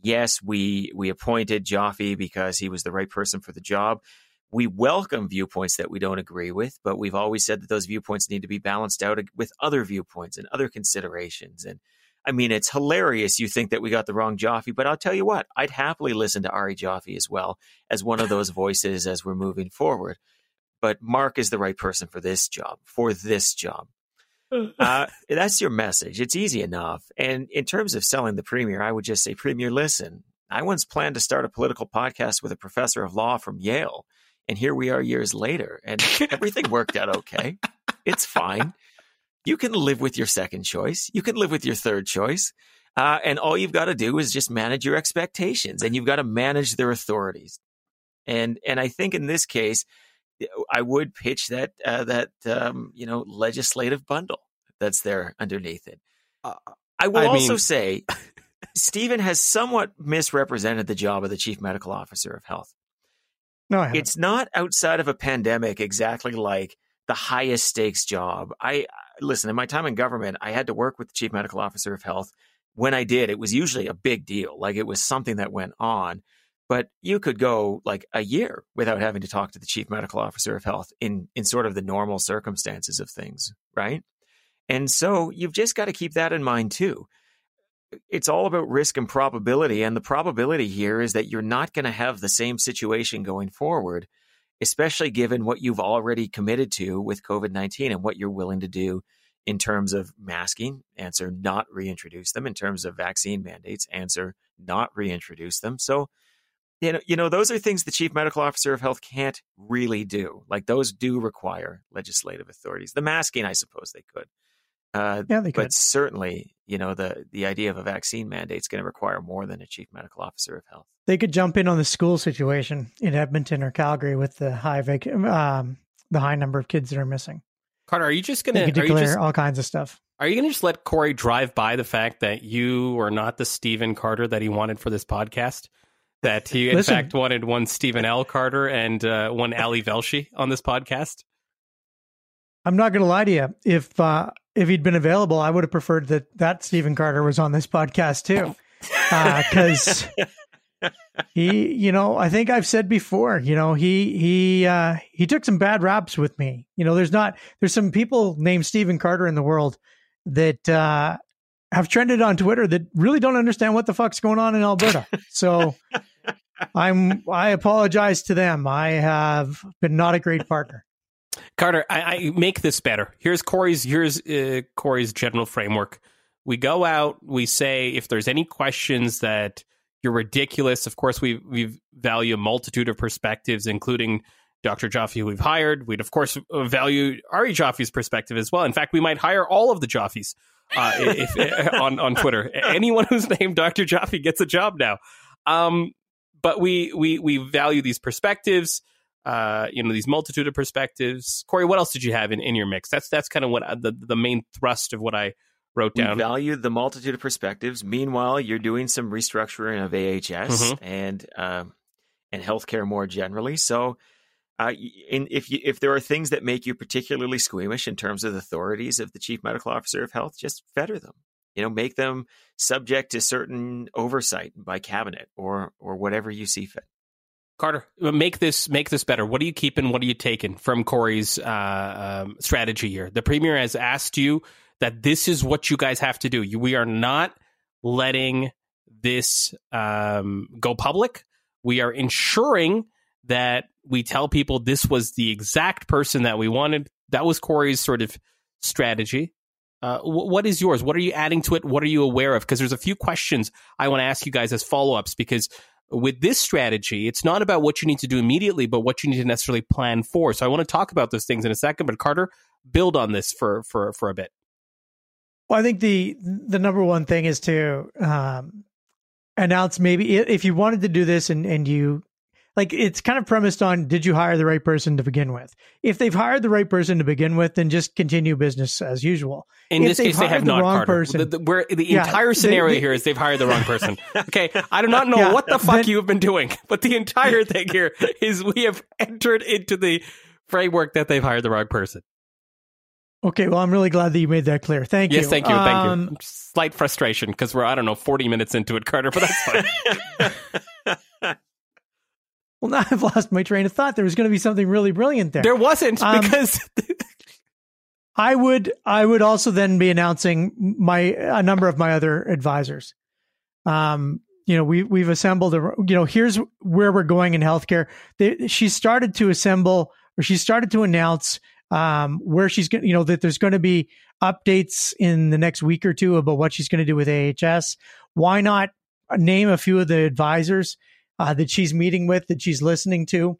Yes, we we appointed Joffe because he was the right person for the job we welcome viewpoints that we don't agree with, but we've always said that those viewpoints need to be balanced out with other viewpoints and other considerations. And I mean, it's hilarious you think that we got the wrong Joffe, but I'll tell you what, I'd happily listen to Ari Joffe as well as one of those voices as we're moving forward. But Mark is the right person for this job, for this job. Uh, that's your message. It's easy enough. And in terms of selling the premier, I would just say, Premier, listen, I once planned to start a political podcast with a professor of law from Yale. And here we are years later, and everything worked out okay. It's fine. You can live with your second choice. You can live with your third choice. Uh, and all you've got to do is just manage your expectations and you've got to manage their authorities. And, and I think in this case, I would pitch that, uh, that, um, you know, legislative bundle that's there underneath it. Uh, I will I also mean- say Stephen has somewhat misrepresented the job of the chief medical officer of health. No, I. It's not outside of a pandemic exactly like the highest stakes job. I listen, in my time in government, I had to work with the chief medical officer of health. When I did, it was usually a big deal. Like it was something that went on. But you could go like a year without having to talk to the chief medical officer of health in in sort of the normal circumstances of things, right? And so you've just got to keep that in mind too. It's all about risk and probability. And the probability here is that you're not going to have the same situation going forward, especially given what you've already committed to with COVID 19 and what you're willing to do in terms of masking. Answer not reintroduce them. In terms of vaccine mandates, answer not reintroduce them. So, you know, you know, those are things the chief medical officer of health can't really do. Like those do require legislative authorities. The masking, I suppose they could. Uh, yeah, they could. but certainly, you know, the the idea of a vaccine mandate is going to require more than a chief medical officer of health. They could jump in on the school situation in Edmonton or Calgary with the high vac- um, the high number of kids that are missing. Carter, are you just going to, could declare just, all kinds of stuff. Are you going to just let Corey drive by the fact that you are not the Stephen Carter that he wanted for this podcast? That he, in Listen. fact, wanted one Stephen L. Carter and uh, one Ali Velshi on this podcast? I'm not going to lie to you. If uh, if he'd been available, I would have preferred that that Stephen Carter was on this podcast too, because he, you know, I think I've said before, you know, he he uh, he took some bad raps with me. You know, there's not there's some people named Stephen Carter in the world that uh, have trended on Twitter that really don't understand what the fuck's going on in Alberta. So I'm I apologize to them. I have been not a great partner. Carter, I, I make this better. Here's Corey's. Here's uh, Corey's general framework. We go out. We say if there's any questions that you're ridiculous. Of course, we we value a multitude of perspectives, including Dr. Joffe, who we've hired. We'd of course value Ari Joffe's perspective as well. In fact, we might hire all of the Joffes uh, if, on on Twitter. Anyone who's named Dr. Joffe gets a job now. Um, but we we we value these perspectives. uh, you know these multitude of perspectives. Corey, what else did you have in, in your mix? That's that's kind of what I, the the main thrust of what I wrote We down. value the multitude of perspectives. Meanwhile, you're doing some restructuring of AHS Mhm. and um, and healthcare more generally. So, uh, in, if you, if there are things that make you particularly squeamish in terms of the authorities of the chief medical officer of health, just fetter them. You know, make them subject to certain oversight by cabinet or or whatever you see fit. Carter, make this make this better. What are you keeping? What are you taking from Corey's uh, um, strategy here? The premier has asked you that this is what you guys have to do. You, we are not letting this um, go public. We are ensuring that we tell people this was the exact person that we wanted. That was Corey's sort of strategy. Uh, wh- what is yours? What are you adding to it? What are you aware of? Because there's a few questions I want to ask you guys as follow ups. Because with this strategy, it's not about what you need to do immediately, but what you need to necessarily plan for. So I want to talk about those things in a second. But Carter, build on this for for for a bit. Well, I think the the number one thing is to um, announce maybe if you wanted to do this and and you like it's kind of premised on did you hire the right person to begin with? If they've hired the right person to begin with, then just continue business as usual. In If this they've case, they have hired the not. wrong Carter. person- The, the, where the Yeah, entire they- scenario they- here is they've hired the wrong person. Okay, I do not know Yeah, what the fuck then- you have been doing, but the entire thing here is we have entered into the framework that they've hired the wrong person. Okay, well, I'm really glad that you made that clear. Thank Yes, you. Yes, thank you, thank Um, you. Slight frustration because we're I don't know 40 minutes into it, Carter, but that's fine. Well, now I've lost my train of thought. There was going to be something really brilliant there. there wasn't Um, because I would I would also then be announcing my a number of my other advisors. Um, you know, we we've assembled a you know, here's where we're going in healthcare. They, she started to assemble or she started to announce um, where she's going you know that there's going to be updates in the next week or two about what she's going to do with AHS. Why not name a few of the advisors uh, that she's meeting with that she's listening to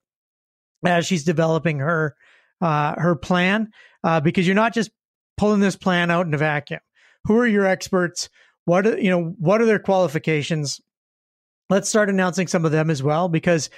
as she's developing her uh, her plan? uh, because you're not just pulling this plan out in a vacuum. Who are your experts? What are, you know? What are their qualifications? Let's start announcing some of them as well, because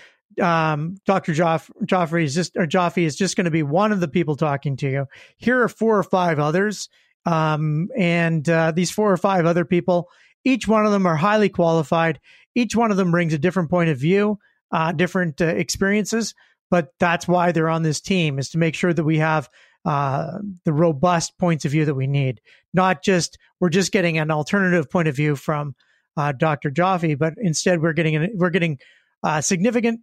um, Dr. Joff, Joffrey is just or is just going to be one of the people talking to you. Here are four or five others, um, and uh, these four or five other people, each one of them are highly qualified. Each one of them brings a different point of view, uh, different uh, experiences. But that's why they're on this team is to make sure that we have uh, the robust points of view that we need. Not just we're just getting an alternative point of view from uh, Dr. Joffe, but instead we're getting an, we're getting uh, significant,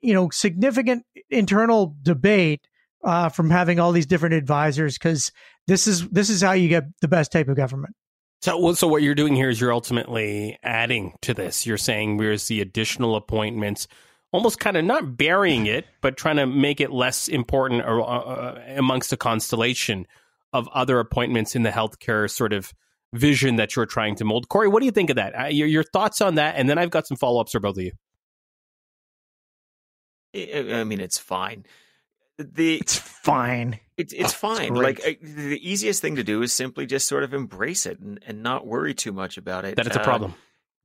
you know, significant internal debate uh, from having all these different advisors because this is this is how you get the best type of government. So, so what you're doing here is you're ultimately adding to this. You're saying where's the additional appointments, almost kind of not burying it, but trying to make it less important or, uh, amongst a constellation of other appointments in the healthcare sort of vision that you're trying to mold. Corey, what do you think of that? Uh, your, your thoughts on that, and then I've got some follow ups for both of you. I I mean, it's fine. The It's fine. It's it's Oh, fine. great. like I, the easiest thing to do is simply just sort of embrace it and, and not worry too much about it. That it's a Uh, problem.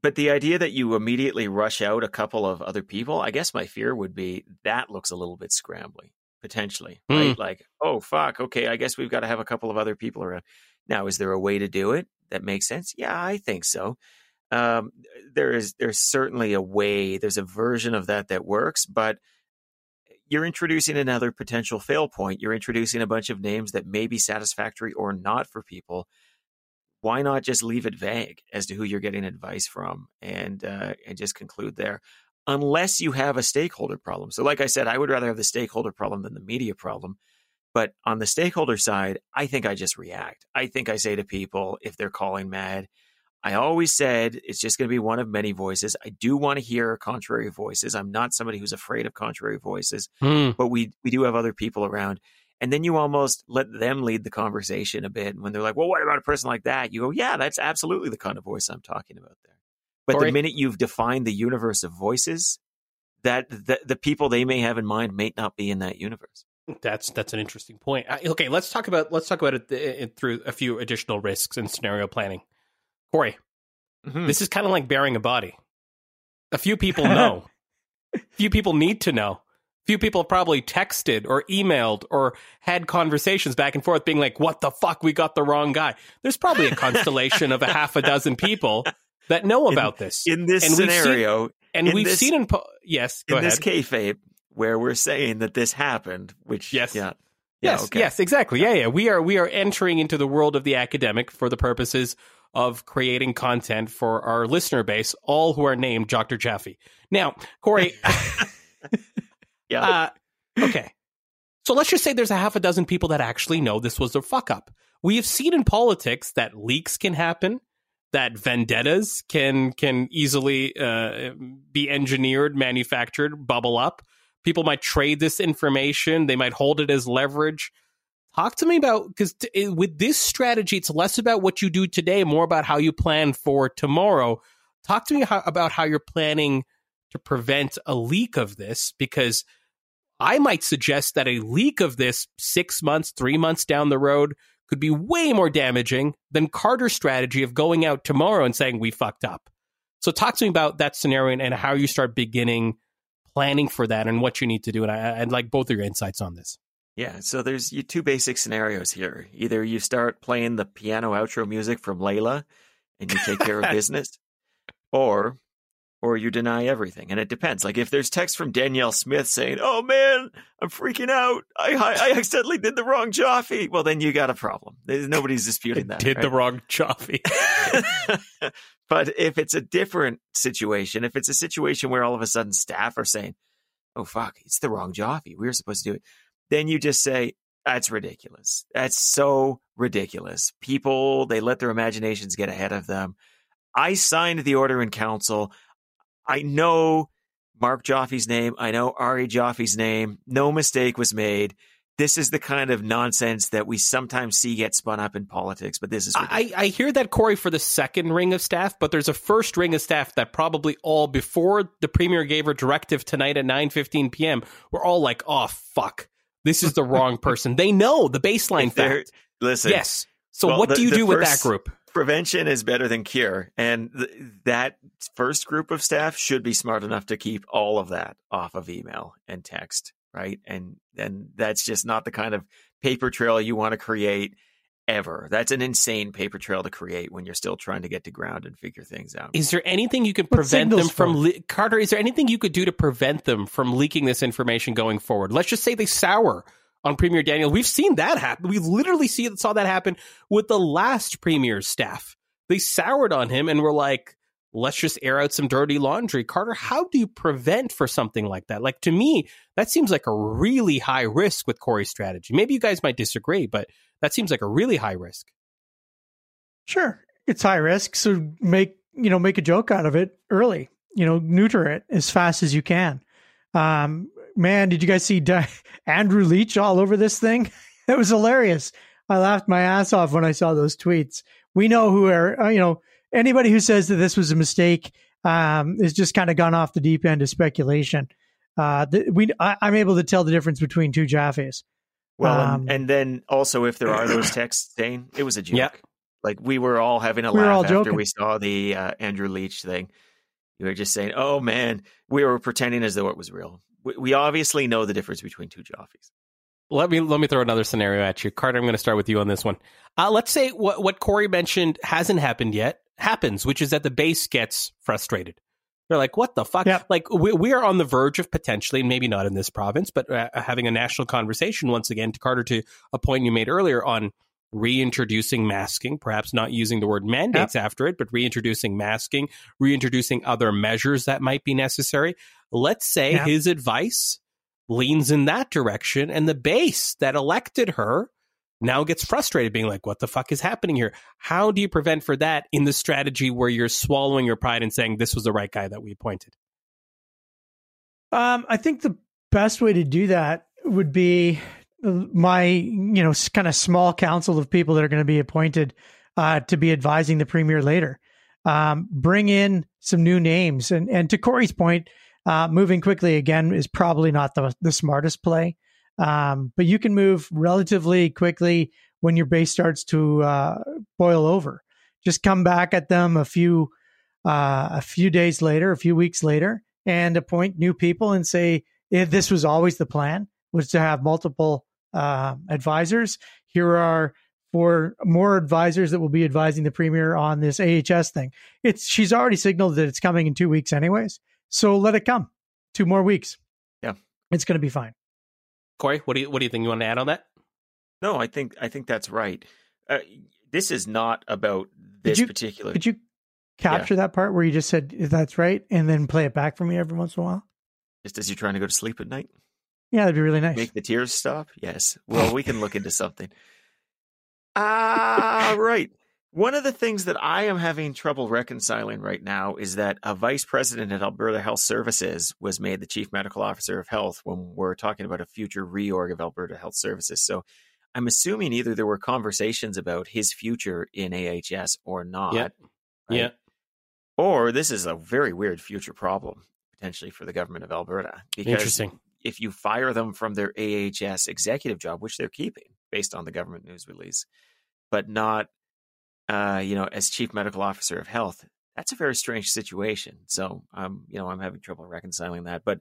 but the idea that you immediately rush out a couple of other people, I guess my fear would be that looks a little bit scrambly potentially, Hmm. right? Like, oh fuck, okay, I guess we've got to have a couple of other people around. Now, is there a way to do it that makes sense? Yeah, I think so. Um, there is there's certainly a way. There's a version of that that works, but you're introducing another potential fail point. You're introducing a bunch of names that may be satisfactory or not for people. Why not just leave it vague as to who you're getting advice from and uh, and just conclude there? Unless you have a stakeholder problem. So, like I said, I would rather have the stakeholder problem than the media problem. But on the stakeholder side, I think I just react. I think I say to people if they're calling mad, I always said it's just going to be one of many voices. I do want to hear contrary voices. I'm not somebody who's afraid of contrary voices, Hmm. but we we do have other people around. And then you almost let them lead the conversation a bit. And when they're like, "Well, what about a person like that?" You go, "Yeah, that's absolutely the kind of voice I'm talking about there." But Corey? the minute you've defined the universe of voices, that the, the people they may have in mind may not be in that universe. That's that's an interesting point. Uh, Okay, let's talk about let's talk about it, uh, through a few additional risks and scenario planning. Corey, Mhm. This is kind of like burying a body. A few people know. few people need to know. few people have probably texted or emailed or had conversations back and forth being like, what the fuck? We got the wrong guy. There's probably a constellation of a half a dozen people that know about in, this. In this And we've seen- scenario, and we've this- seen in, po- yes, in ahead. this kayfabe, where we're saying that this happened, which Yes. yeah, yeah, yes, okay. yes, exactly. Yeah, yeah. We are we are entering into the world of the academic for the purposes of creating content for our listener base, all who are named Dr. Joffe. Now, Corey, yeah. uh, okay. So let's just say there's a half a dozen people that actually know this was a fuck up. We have seen in politics that leaks can happen, that vendettas can can easily uh, be engineered, manufactured, bubble up. People might trade this information. They might hold it as leverage. Talk to me about because t- with this strategy, it's less about what you do today, more about how you plan for tomorrow. Talk to me how, about how you're planning to prevent a leak of this, because I might suggest that a leak of this six months, three months down the road could be way more damaging than Carter's strategy of going out tomorrow and saying we fucked up. So talk to me about that scenario and, and how you start beginning planning for that and what you need to do. And I, I'd like both of your insights on this. Yeah, so there's you two basic scenarios here. Either you start playing the piano outro music from Layla and you take care of business, or or you deny everything. And it depends. Like if there's text from Danielle Smith saying, "Oh man, I'm freaking out. I I, I accidentally did the wrong Joffe." Well, then you got a problem. There's, nobody's disputing that. Did right? the wrong Chaffee. but if it's a different situation, if it's a situation where all of a sudden staff are saying, "Oh fuck, it's the wrong Joffe. We were supposed to do it," then you just say, "That's ridiculous. That's so ridiculous." People they let their imaginations get ahead of them. I signed the order in council. I know Mark Joffe's name. I know Ari Joffe's name. No mistake was made. This is the kind of nonsense that we sometimes see get spun up in politics, but this is. I, I hear that, Corey, for the second ring of staff, but there's a first ring of staff that probably all before the premier gave her directive tonight at 9.15 p.m. We're all like, oh, fuck. This is the wrong person. They know the baseline fact. Listen, Yes. So Well, what the- do you do with that group? prevention is better than cure and th- that first group of staff should be smart enough to keep all of that off of email and text right and and that's just not the kind of paper trail you want to create ever that's an insane paper trail to create when you're still trying to get to ground and figure things out Is there anything you could prevent them signals from for? le- Carter? Is there anything you could do to prevent them from leaking this information going forward? Let's just say they sour on Premier Danielle. We've seen that happen. We literally see saw that happen with the last Premier's staff. They soured on him and were like, "Let's just air out some dirty laundry." Carter, how do you prevent for something like that? Like to me, that seems like a really high risk with Corey's strategy. Maybe you guys might disagree, but that seems like a really high risk. Sure, it's high risk, so make you know make a joke out of it early. You know, neuter it as fast as you can. Um, man, did you guys see Di- Andrew Leach all over this thing? It was hilarious. I laughed my ass off when I saw those tweets. We know who are uh, you know anybody who says that this was a mistake um, is just kind of gone off the deep end of speculation. Uh, the, we I, I'm able to tell the difference between two Joffes. Well Um, and, and then also if there are those texts saying it was a joke Yeah. like we were all having a We laugh after joking. we saw the uh, Andrew Leach thing. You were just saying, "Oh man, we were pretending as though it was real." We, we obviously know the difference between two Joffes. Let me let me throw another scenario at you, Carter. I'm going to start with you on this one. Uh, let's say what what Corey mentioned hasn't happened yet happens, which is that the base gets frustrated. They're like, "What the fuck?" Like we, we are on the verge of potentially, maybe not in this province, but uh, having a national conversation once again. To Carter, to a point you made earlier on reintroducing masking, perhaps not using the word mandates after it, but reintroducing masking, reintroducing other measures that might be necessary. Let's say his advice leans in that direction and the base that elected her now gets frustrated being like what the fuck is happening here how do you prevent for that in the strategy where you're swallowing your pride and saying this was the right guy that we appointed Um, I think the best way to do that would be my, you know, kind of small council of people that are going to be appointed uh, to be advising the premier later. Um, bring in some new names, and and to Corey's point, uh, moving quickly again is probably not the the smartest play. Um, but you can move relatively quickly when your base starts to uh, boil over. Just come back at them a few uh, a few days later, a few weeks later, and appoint new people and say, If this was always the plan, was to have multiple uh, advisors. Here are four more advisors that will be advising the premier on this AHS thing. It's she's already signaled that it's coming in two weeks, anyways. So let it come. Two more weeks. Yeah, it's going to be fine. Corey, what do you what do you think? You want to add on that? No, I think I think that's right. Uh, this is not about this you, particular. Could you capture yeah. that part where you just said that's right, and then play it back for me every once in a while? Just as you're trying to go to sleep at night. Yeah, that'd be really nice. Make the tears stop. Yes. Well, we can look into something. Ah, right. One of the things that I am having trouble reconciling right now is that a vice president at Alberta Health Services was made the chief medical officer of health when we're talking about a future reorg of Alberta Health Services. So I'm assuming either there were conversations about his future in AHS or not. Yeah. Right? Yeah. Or this is a very weird future problem potentially for the government of Alberta. Because Interesting. If you fire them from their AHS executive job, which they're keeping based on the government news release, but not, uh, you know, as chief medical officer of health, that's a very strange situation. So, um, you know, I'm having trouble reconciling that. But,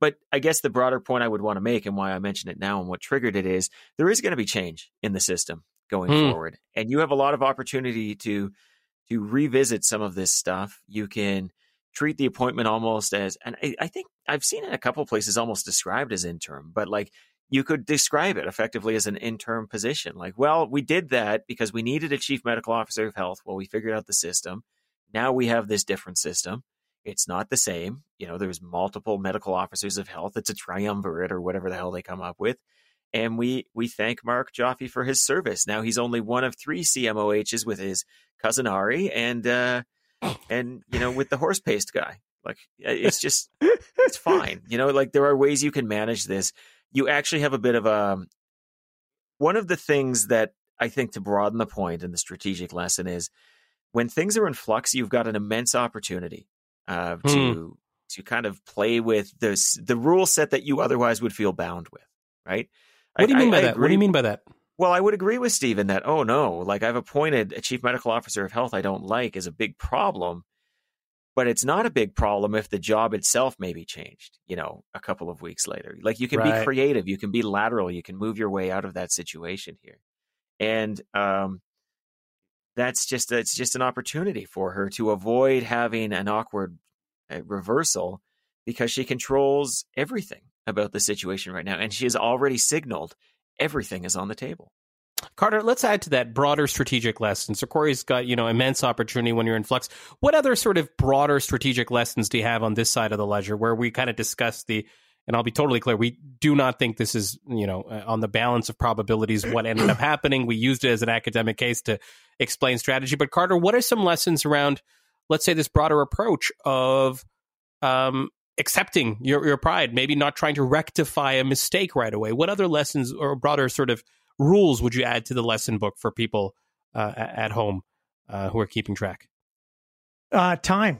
but I guess the broader point I would want to make, and why I mention it now, and what triggered it is there is going to be change in the system going hmm. forward, and you have a lot of opportunity to to revisit some of this stuff. You can treat the appointment almost as, and I, I think I've seen it a couple places almost described as interim, but like you could describe it effectively as an interim position. Like, well, we did that because we needed a chief medical officer of health. Well, we figured out the system. Now we have this different system. It's not the same. You know, there's multiple medical officers of health. It's a triumvirate or whatever the hell they come up with. And we we thank Mark Joffe for his service. Now he's only one of three CMOHs with his cousin Ari and uh, and you know with the horse paste guy. Like it's just it's fine. You know, like there are ways you can manage this. You actually have a bit of a one of the things that I think to broaden the point and the strategic lesson is when things are in flux, you've got an immense opportunity uh, hmm. to to kind of play with the the rule set that you otherwise would feel bound with, right? What do you mean by I that? What do you mean by that? Well, I would agree with Stephen that oh no, like I've appointed a chief medical officer of health I don't like is a big problem, but it's not a big problem if the job itself may be changed. You know, a couple of weeks later, like you can right. be creative, you can be lateral, you can move your way out of that situation here, and um, that's just it's just an opportunity for her to avoid having an awkward uh, reversal because she controls everything about the situation right now, and she has already signaled everything is on the table. Carter, let's add to that broader strategic lesson. So Corey's got, you know, immense opportunity when you're in flux. What other sort of broader strategic lessons do you have on this side of the ledger where we kind of discuss the and I'll be totally clear, we do not think this is, you know, uh, on the balance of probabilities what ended up happening. We used it as an academic case to explain strategy. But Carter, what are some lessons around, let's say, this broader approach of um, accepting your, your pride, maybe not trying to rectify a mistake right away. What other lessons or broader sort of rules would you add to the lesson book for people uh, at home uh, who are keeping track? Uh, time.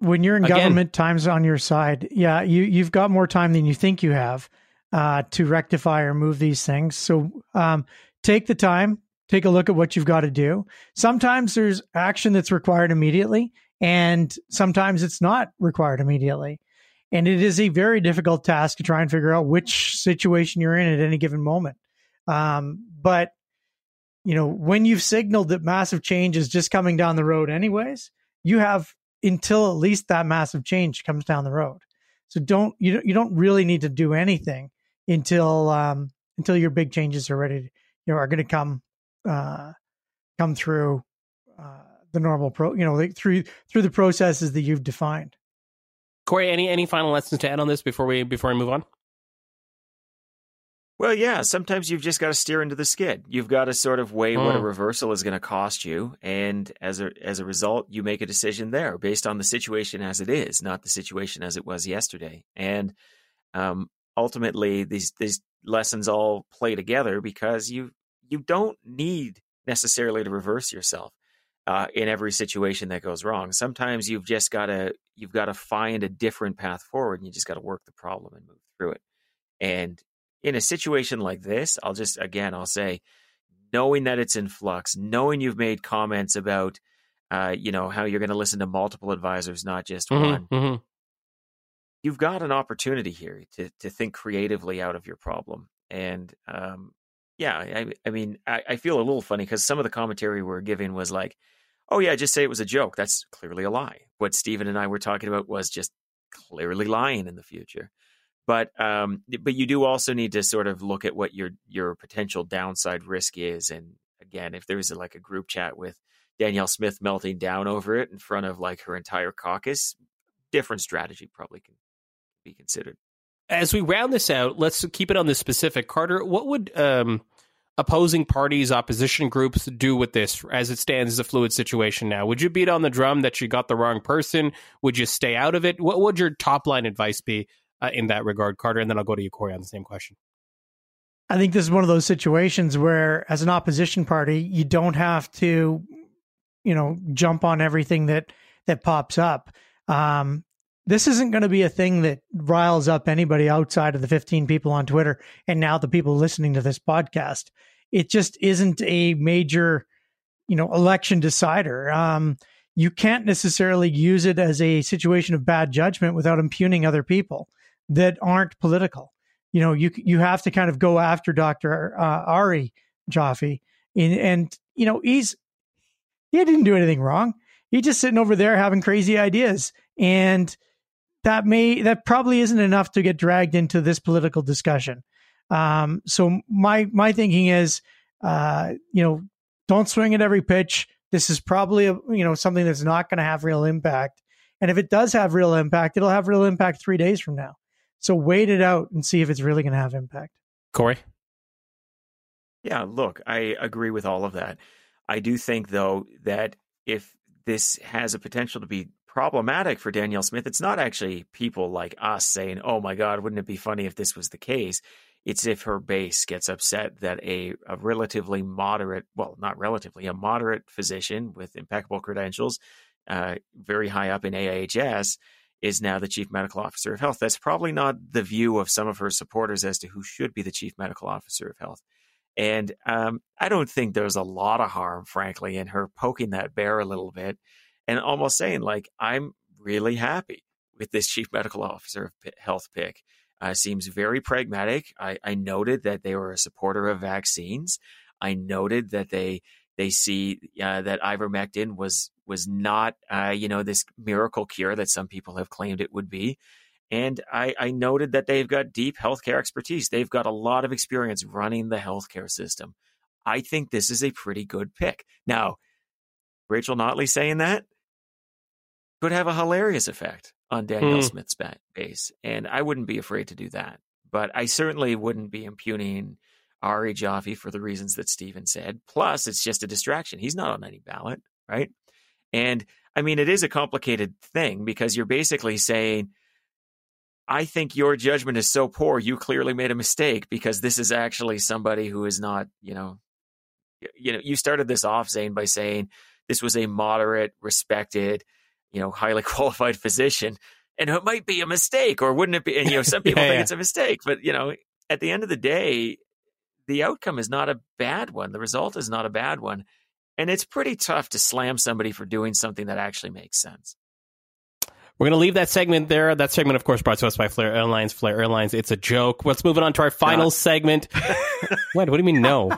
When you're in Again, government, time's on your side. Yeah, you you've got more time than you think you have uh, to rectify or move these things. So um, take the time, take a look at what you've got to do. Sometimes there's action that's required immediately, and sometimes it's not required immediately. And it is a very difficult task to try and figure out which situation you're in at any given moment. Um, but, you know, when you've signaled that massive change is just coming down the road, anyways, you have until at least that massive change comes down the road. So don't you don't you don't really need to do anything until um, until your big changes are ready. To, you know, are going to come uh, come through uh, the normal pro. You know, like through through the processes that you've defined. Corey, any any final lessons to add on this before we before we move on? Well, yeah, sometimes you've just got to steer into the skid. You've got to sort of weigh mm. what a hmm. reversal is going to cost you, and as a as a result, you make a decision there based on the situation as it is, not the situation as it was yesterday. And um, ultimately, these these lessons all play together because you you don't need necessarily to reverse yourself uh, in every situation that goes wrong. Sometimes you've just got to you've got to find a different path forward, and you just got to work the problem and move through it. And in a situation like this, I'll just again I'll say, knowing that it's in flux, knowing you've made comments about, uh, you know, how you're going to listen to multiple advisors, not just mm-hmm, one. Mm-hmm. you've got an opportunity here to to think creatively out of your problem. And um, yeah, I, I mean, I, I feel a little funny because some of the commentary we are giving was like, "Oh yeah, just say it was a joke." That's clearly a lie. What Stephen and I were talking about was just clearly lying in the future. But um, but you do also need to sort of look at what your your potential downside risk is. And again, if there's a, like a group chat with Danielle Smith melting down over it in front of like her entire caucus, different strategy probably can be considered. As we round this out, let's keep it on this specific. Carter, what would um, opposing parties, opposition groups do with this as it stands as a fluid situation now? Would you beat on the drum that you got the wrong person? Would you stay out of it? What would your top line advice be uh, in that regard, Carter? And then I'll go to you, Corey, on the same question. I think this is one of those situations where, as an opposition party, you don't have to, you know, jump on everything that that pops up. Um, this isn't going to be a thing that riles up anybody outside of the 15 people on Twitter and now the people listening to this podcast. It just isn't a major, you know, election decider. Um, you can't necessarily use it as a situation of bad judgment without impugning other people that aren't political. You know, you you have to kind of go after Dr. Uh, Ari Joffe, and, and you know he's he didn't do anything wrong. He's just sitting over there having crazy ideas, and that may that probably isn't enough to get dragged into this political discussion. Um, so my my thinking is, uh, you know, don't swing at every pitch. This is probably a, you know something that's not going to have real impact. And if it does have real impact, it'll have real impact three days from now. So wait it out and see if it's really going to have impact. Corey. Yeah, look, I agree with all of that. I do think though that if this has a potential to be problematic for Danielle Smith, it's not actually people like us saying, oh my God, wouldn't it be funny if this was the case? It's if her base gets upset that a, a relatively moderate, well, not relatively, a moderate physician with impeccable credentials, uh, very high up in AHS, is now the chief medical officer of health. That's probably not the view of some of her supporters as to who should be the chief medical officer of health. And um, I don't think there's a lot of harm, frankly, in her poking that bear a little bit and almost saying like I'm really happy with this chief medical officer of health pick. Uh, seems very pragmatic. I, I noted that they were a supporter of vaccines. I noted that they they see uh, that ivermectin was was not uh, you know this miracle cure that some people have claimed it would be. And I, I noted that they've got deep healthcare expertise. They've got a lot of experience running the healthcare system. I think this is a pretty good pick. Now, Rachel Notley saying that could have a hilarious effect on Danielle mm. Smith's base. And I wouldn't be afraid to do that. But I certainly wouldn't be impugning Ari Joffe for the reasons that Stephen said. Plus, it's just a distraction. He's not on any ballot, right? And I mean, it is a complicated thing because you're basically saying, I think your judgment is so poor, you clearly made a mistake because this is actually somebody who is not, you know, you know, you started this off, Zain by saying this was a moderate, respected, you know, highly qualified physician. And it might be a mistake, or wouldn't it be? And, you know, some people yeah, think yeah. it's a mistake, but, you know, at the end of the day, the outcome is not a bad one. The result is not a bad one. And it's pretty tough to slam somebody for doing something that actually makes sense. We're going to leave that segment there. That segment, of course, brought to us by Flair Airlines. Flair Airlines, it's a joke. Let's move on to our final not. segment. what? What do you mean, no?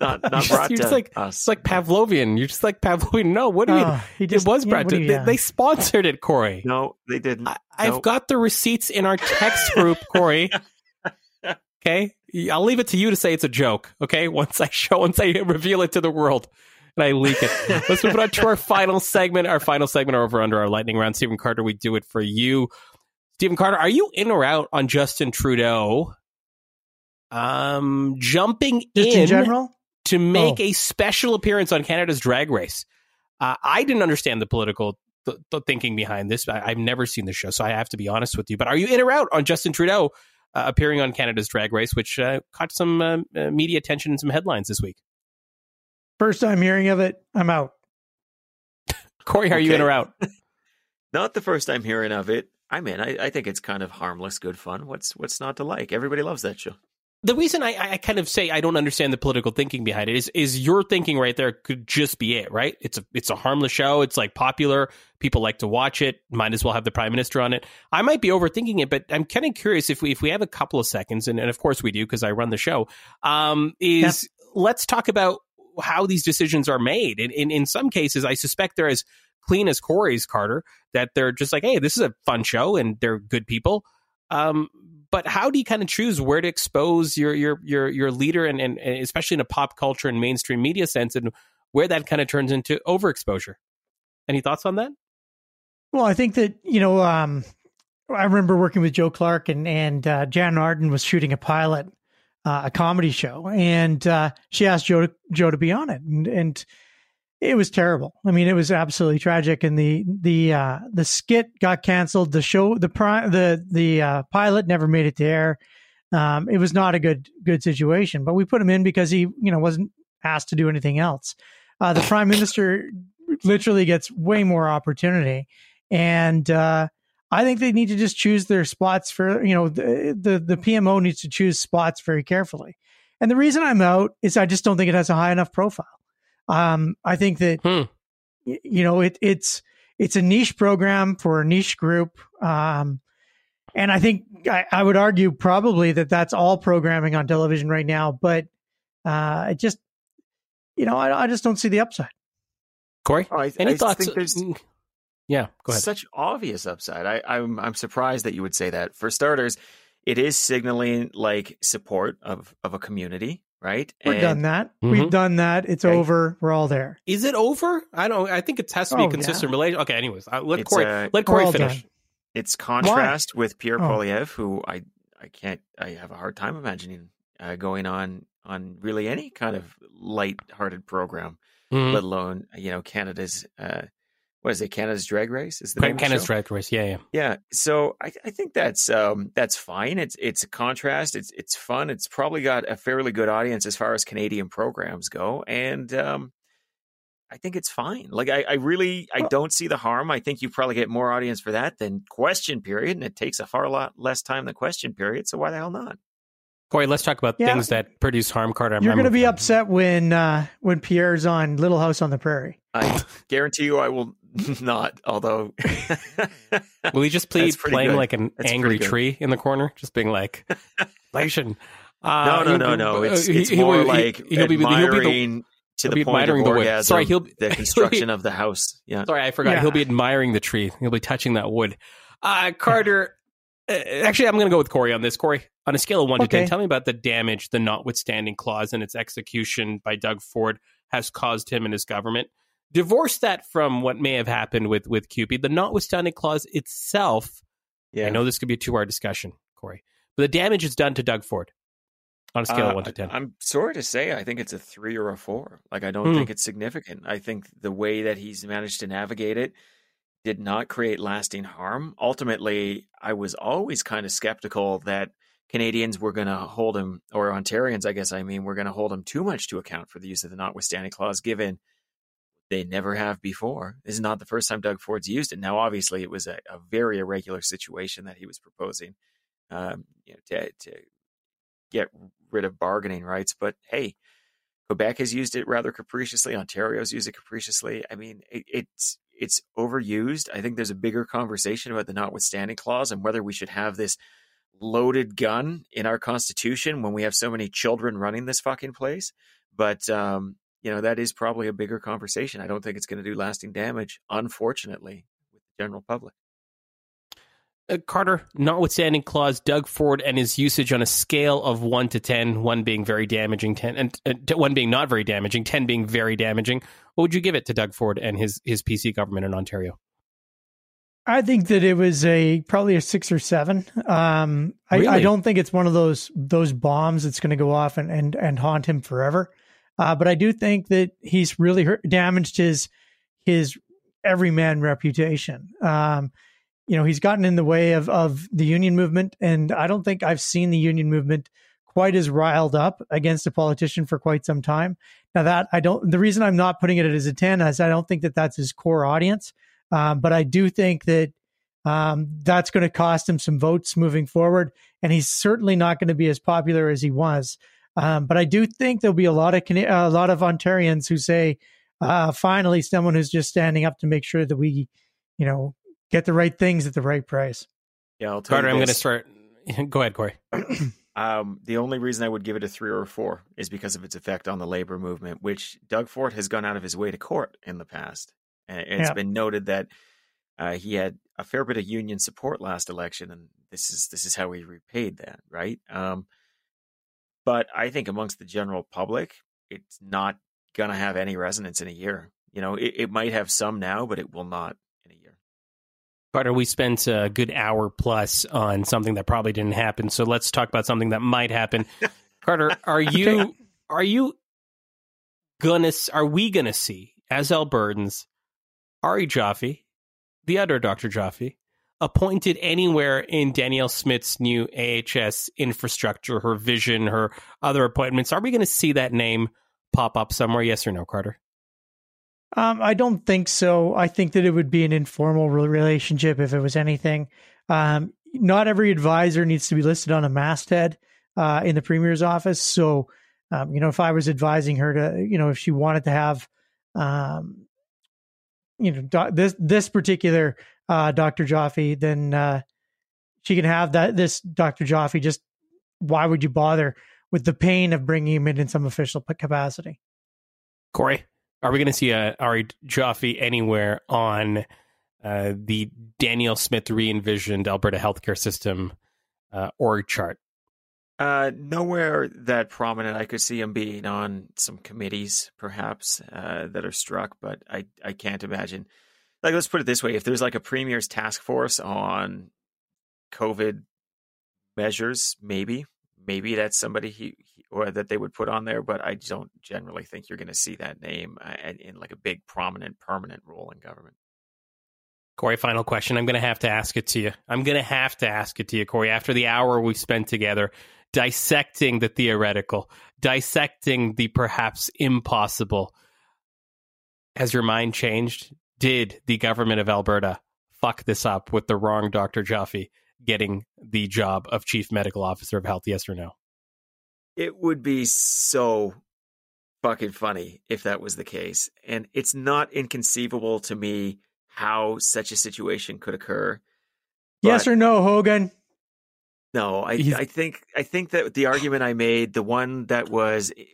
not, not brought you're just, to like, us. It's like Pavlovian. You're just like Pavlovian. No, what do you oh, mean? Just, it was brought to they, they, sponsored it, Corey. No, they didn't. I, have nope. got the receipts in our text group, Corey. okay. I'll leave it to you to say it's a joke. Okay. Once I show, once I reveal it to the world and I leak it. Let's move on to our final segment. Our final segment over under our lightning round. Stephen Carter, we do it for you. Stephen Carter, are you in or out on Justin Trudeau? Um, jumping Just in, in general to make oh. a special appearance on Canada's Drag Race. Uh, I didn't understand the political th- th- thinking behind this. I- have never seen the show, so I have to be honest with you. But are you in or out on Justin Trudeau uh, appearing on Canada's Drag Race, which uh, caught some uh, uh, media attention and some headlines this week? First time hearing of it, I'm out. Corey, are okay. you in or out? not the first time hearing of it. I'm in. I, I think it's kind of harmless, good fun. What's what's not to like? Everybody loves that show. the reason I, I kind of say I don't understand the political thinking behind it is is your thinking right there could just be it, right? It's a it's a harmless show. It's like popular. People like to watch it. Might as well have the prime minister on it. I might be overthinking it, but I'm kind of curious if we if we have a couple of seconds, and, and of course we do because I run the show. Um, is yeah. let's talk about how these decisions are made. In, in in some cases, I suspect they're as clean as Corey's Carter that they're just like, hey, this is a fun show, and they're good people. Um, but how do you kind of choose where to expose your your your your leader and, and, and especially in a pop culture and mainstream media sense and where that kind of turns into overexposure any thoughts on that well i think that you know um, i remember working with joe clark and and uh, Jann Arden was shooting a pilot uh, a comedy show and uh, she asked joe to, joe to be on it and, and it was terrible. I mean, it was absolutely tragic. And the the uh, the skit got canceled. The show, the pri- the the uh, pilot never made it to air. Um, it was not a good good situation. But we put him in because he, you know, wasn't asked to do anything else. Uh, the prime minister literally gets way more opportunity, and uh, I think they need to just choose their spots for you know the, the the PMO needs to choose spots very carefully. And the reason I'm out is I just don't think it has a high enough profile. Um, I think that hmm. you know it, it's it's a niche program for a niche group, um, and I think I, I, would argue probably that that's all programming on television right now. But uh, it just you know I, I just don't see the upside. Corey, oh, I, any I thoughts? Yeah, go ahead. Such obvious upside. I, I'm I'm surprised that you would say that. For starters, it is signaling like support of of a community right? We've and, done that. Mm-hmm. We've done that. It's okay. over. We're all there. Is it over? I don't. I think it has to be oh, a consistent yeah. relation. Okay. Anyways, uh, let it's, Corey uh, let Corey finish. Done. It's contrast Why? with Pierre oh. Poilievre, who I I can't. I have a hard time imagining uh, going on on really any kind of light-hearted program, mm-hmm. let alone you know Canada's uh, what is it? Canada's Drag Race is the name Canada's of the Drag Race. Yeah, yeah, yeah. So I, I think that's um, that's fine. It's it's a contrast. It's it's fun. It's probably got a fairly good audience as far as Canadian programs go, and um, I think it's fine. Like I, I really I don't see the harm. I think you probably get more audience for that than Question Period, and it takes a far lot less time than Question Period. So why the hell not? Corey, let's talk about yeah. things that produce harm. Carter, you're going to be upset when uh, when Pierre's on Little House on the Prairie. I guarantee you, I will not. Although, will he just plead playing good. like an That's angry tree in the corner, just being like, "Nation." Uh, no, no, no, no. It's, it's he, more he, like he'll be, admiring he'll be the, to the point of the orgasm. Sorry, he'll be, the construction be, of the house. Yeah. Sorry, I forgot. Yeah. He'll be admiring the tree. He'll be touching that wood. Uh, Carter, uh, actually, I'm going to go with Corey on this. Corey, on a scale of one okay. to ten, tell me about the damage the notwithstanding clause and its execution by Doug Ford has caused him and his government. Divorce that from what may have happened with with CUPE. The notwithstanding clause itself. Yeah. I know this could be a two hour discussion, Corey, but the damage is done to Doug Ford on a scale uh, of one to ten. I'm sorry to say, I think it's a three or a four. Like I don't hmm. think it's significant. I think the way that he's managed to navigate it did not create lasting harm. Ultimately, I was always kind of skeptical that Canadians were going to hold him, or Ontarians, I guess I mean, were going to hold him too much to account for the use of the notwithstanding clause, given they never have before. This is not the first time Doug Ford's used it. Now, obviously, it was a, a very irregular situation that he was proposing um, you know, to, to get rid of bargaining rights. But hey, Quebec has used it rather capriciously. Ontario's used it capriciously. I mean, it, it's it's overused. I think there's a bigger conversation about the notwithstanding clause and whether we should have this loaded gun in our constitution when we have so many children running this fucking place. But um, you know, that is probably a bigger conversation. I don't think it's going to do lasting damage, unfortunately, with the general public. Uh, Carter, notwithstanding clause, Doug Ford and his usage on a scale of one to ten, one being very damaging, ten and uh, one being not very damaging, ten being very damaging. What would you give it to Doug Ford and his his PC government in Ontario? I think that it was a probably a six or seven. Um, really? I, I, don't think it's one of those those bombs that's going to go off and, and and haunt him forever. Uh, but I do think that he's really hurt, damaged his his everyman reputation. Um, you know, he's gotten in the way of, of the union movement. And I don't think I've seen the union movement quite as riled up against a politician for quite some time. Now that I don't, the reason I'm not putting it at as a 10 is I don't think that that's his core audience. Um, but I do think that Um, that's going to cost him some votes moving forward, and he's certainly not going to be as popular as he was. Um, but I do think there'll be a lot of a lot of Ontarians who say, uh, "Finally, someone who's just standing up to make sure that we, you know, get the right things at the right price." Yeah, I'll tell Carter, you I'm going to start. Go ahead, Corey. Um, the only reason I would give it a three or a four is because of its effect on the labor movement, which Doug Ford has gone out of his way to court in the past. And it's Yeah. been noted that uh, he had a fair bit of union support last election, and this is this is how he repaid that, right? Um, but I think amongst the general public, it's not going to have any resonance in a year. You know, it, it might have some now, but it will not in a year. Carter, we spent a good hour plus on something that probably didn't happen. So let's talk about something that might happen. Carter, are you are you gonna are we gonna see as Albertans Ari Joffe, the other Dr. Joffe, appointed anywhere in Danielle Smith's new AHS infrastructure, her vision, her other appointments? Are we gonna see that name pop up somewhere? Yes or no, Carter? Um, I don't think so. I think that it would be an informal relationship if it was anything. Um, not every advisor needs to be listed on a masthead uh, in the premier's office. So, um, you know, if I was advising her to, you know, if she wanted to have, um, you know, this this particular uh, Dr. Joffe, then uh, she can have that. This Dr. Joffe, Just why would you bother with the pain of bringing him in in some official capacity? Corey, are we going to see a Ari Joffe anywhere on uh, the Danielle Smith re-envisioned Alberta healthcare system uh, org chart? Uh, nowhere that prominent. I could see him being on some committees, perhaps, uh, that are struck, but I, I can't imagine. Like, let's put it this way: if there's like a premier's task force on COVID measures, maybe, maybe that's somebody he, he or that they would put on there. But I don't generally think you're going to see that name uh, in, in like a big, prominent, permanent role in government. Corey, final question. I'm going to have to ask it to you. I'm going to have to ask it to you, Corey. After the hour we spent together dissecting the theoretical, dissecting the perhaps impossible, has your mind changed? Did the government of Alberta fuck this up with the wrong Dr. Joffe getting the job of chief medical officer of health? Yes or no? It would be so fucking funny if that was the case. And it's not inconceivable to me how such a situation could occur. yes or no, Hogan? No, I I think I think that the argument I made, the one that was eh,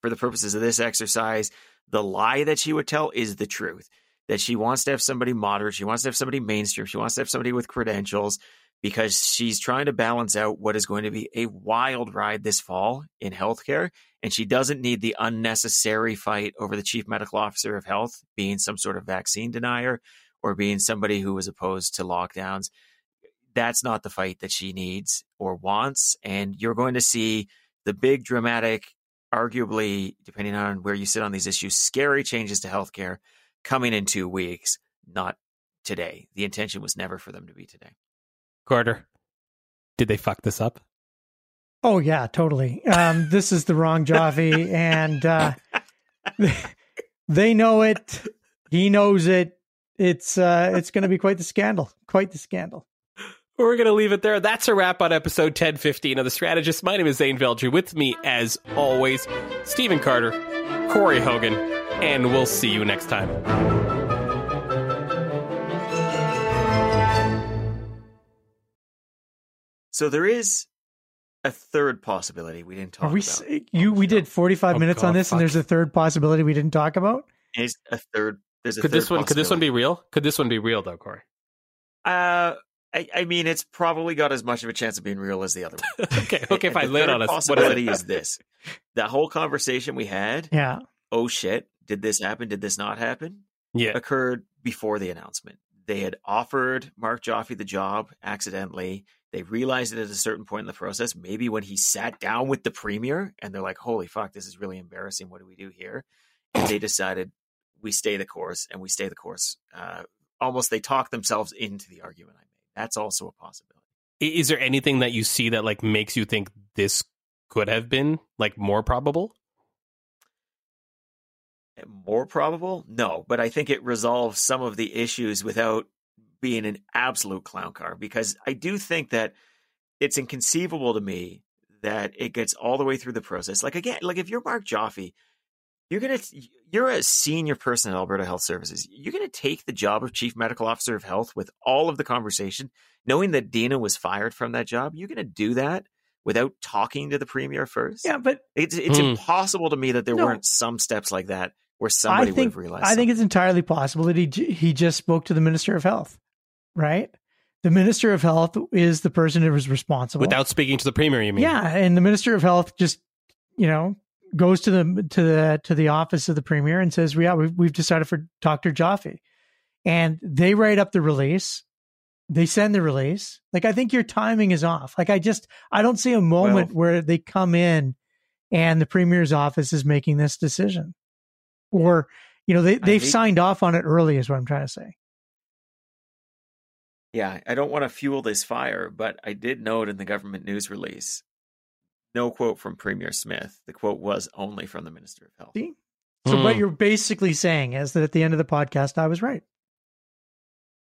for the purposes of this exercise, the lie that she would tell is the truth. That she wants to have somebody moderate, she wants to have somebody mainstream, she wants to have somebody with credentials because she's trying to balance out what is going to be a wild ride this fall in healthcare. And she doesn't need the unnecessary fight over the chief medical officer of health being some sort of vaccine denier or being somebody who is opposed to lockdowns that's not the fight that she needs or wants. And you're going to see the big, dramatic, arguably, depending on where you sit on these issues, scary changes to healthcare coming in two weeks, not today. The intention was never for them to be today. Carter, did they fuck this up? Oh yeah, totally. Um, this is the wrong Joffe, and uh, they know it. He knows it. It's uh, it's going to be quite the scandal. Quite the scandal. We're going to leave it there. That's a wrap on episode 1015 of The Strategist. My name is Zain Velji. With me, as always, Stephen Carter, Corey Hogan, and we'll see you next time. So there is a third possibility we didn't talk Are we? about. You we did forty five Oh, minutes on God, this, and there's a third possibility we didn't talk about. Is a third. There's a Could this one? Could this one be real? Could this one be real though, Corey? Uh, I, I mean, it's probably got as much of a chance of being real as the other one. okay, okay, And fine. the Lay it third on us. What is Possibility is this: that whole conversation we had. Yeah, Oh shit! Did this happen? Did this not happen? Yeah, Occurred before the announcement. They had offered Mark Joffe the job accidentally. They realized it at a certain point in the process. Maybe when he sat down with the premier, and they're like, "Holy fuck, this is really embarrassing. What do we do here?" And they decided we stay the course, and we stay the course. Uh, almost, they talked themselves into the argument I made. That's also a possibility. Is there anything that you see that like makes you think this could have been like more probable? More probable? No, but I think it resolves some of the issues without being an absolute clown car because I do think that it's inconceivable to me that it gets all the way through the process. Like again, like if you're Mark Joffe, you're gonna you're a senior person at Alberta Health Services. You're gonna take the job of chief medical officer of health with all of the conversation, knowing that Deena was fired from that job. You're gonna do that without talking to the premier first. Yeah, but it's it's Hmm. impossible to me that there No. weren't some steps like that where somebody I think would have realized. I think it's entirely possible that he he just spoke to the minister of health, right? The minister of health is the person who was responsible. Without speaking to the premier, you mean? yeah, and the minister of health just you know goes to the to the to the office of the premier and says, "Yeah, we've we've decided for Doctor Joffe," and they write up the release. They send the release. Like I think your timing is off. Like I just I don't see a moment where they come in and the premier's office is making this decision, or you know they they've hate- signed off on it early. Is what I'm trying to say. Yeah, I don't want to fuel this fire, but I did note in the government news release, no quote from Premier Smith. The quote was only from the Minister of Health. See? So Hmm. what you're basically saying is that at the end of the podcast, I was right.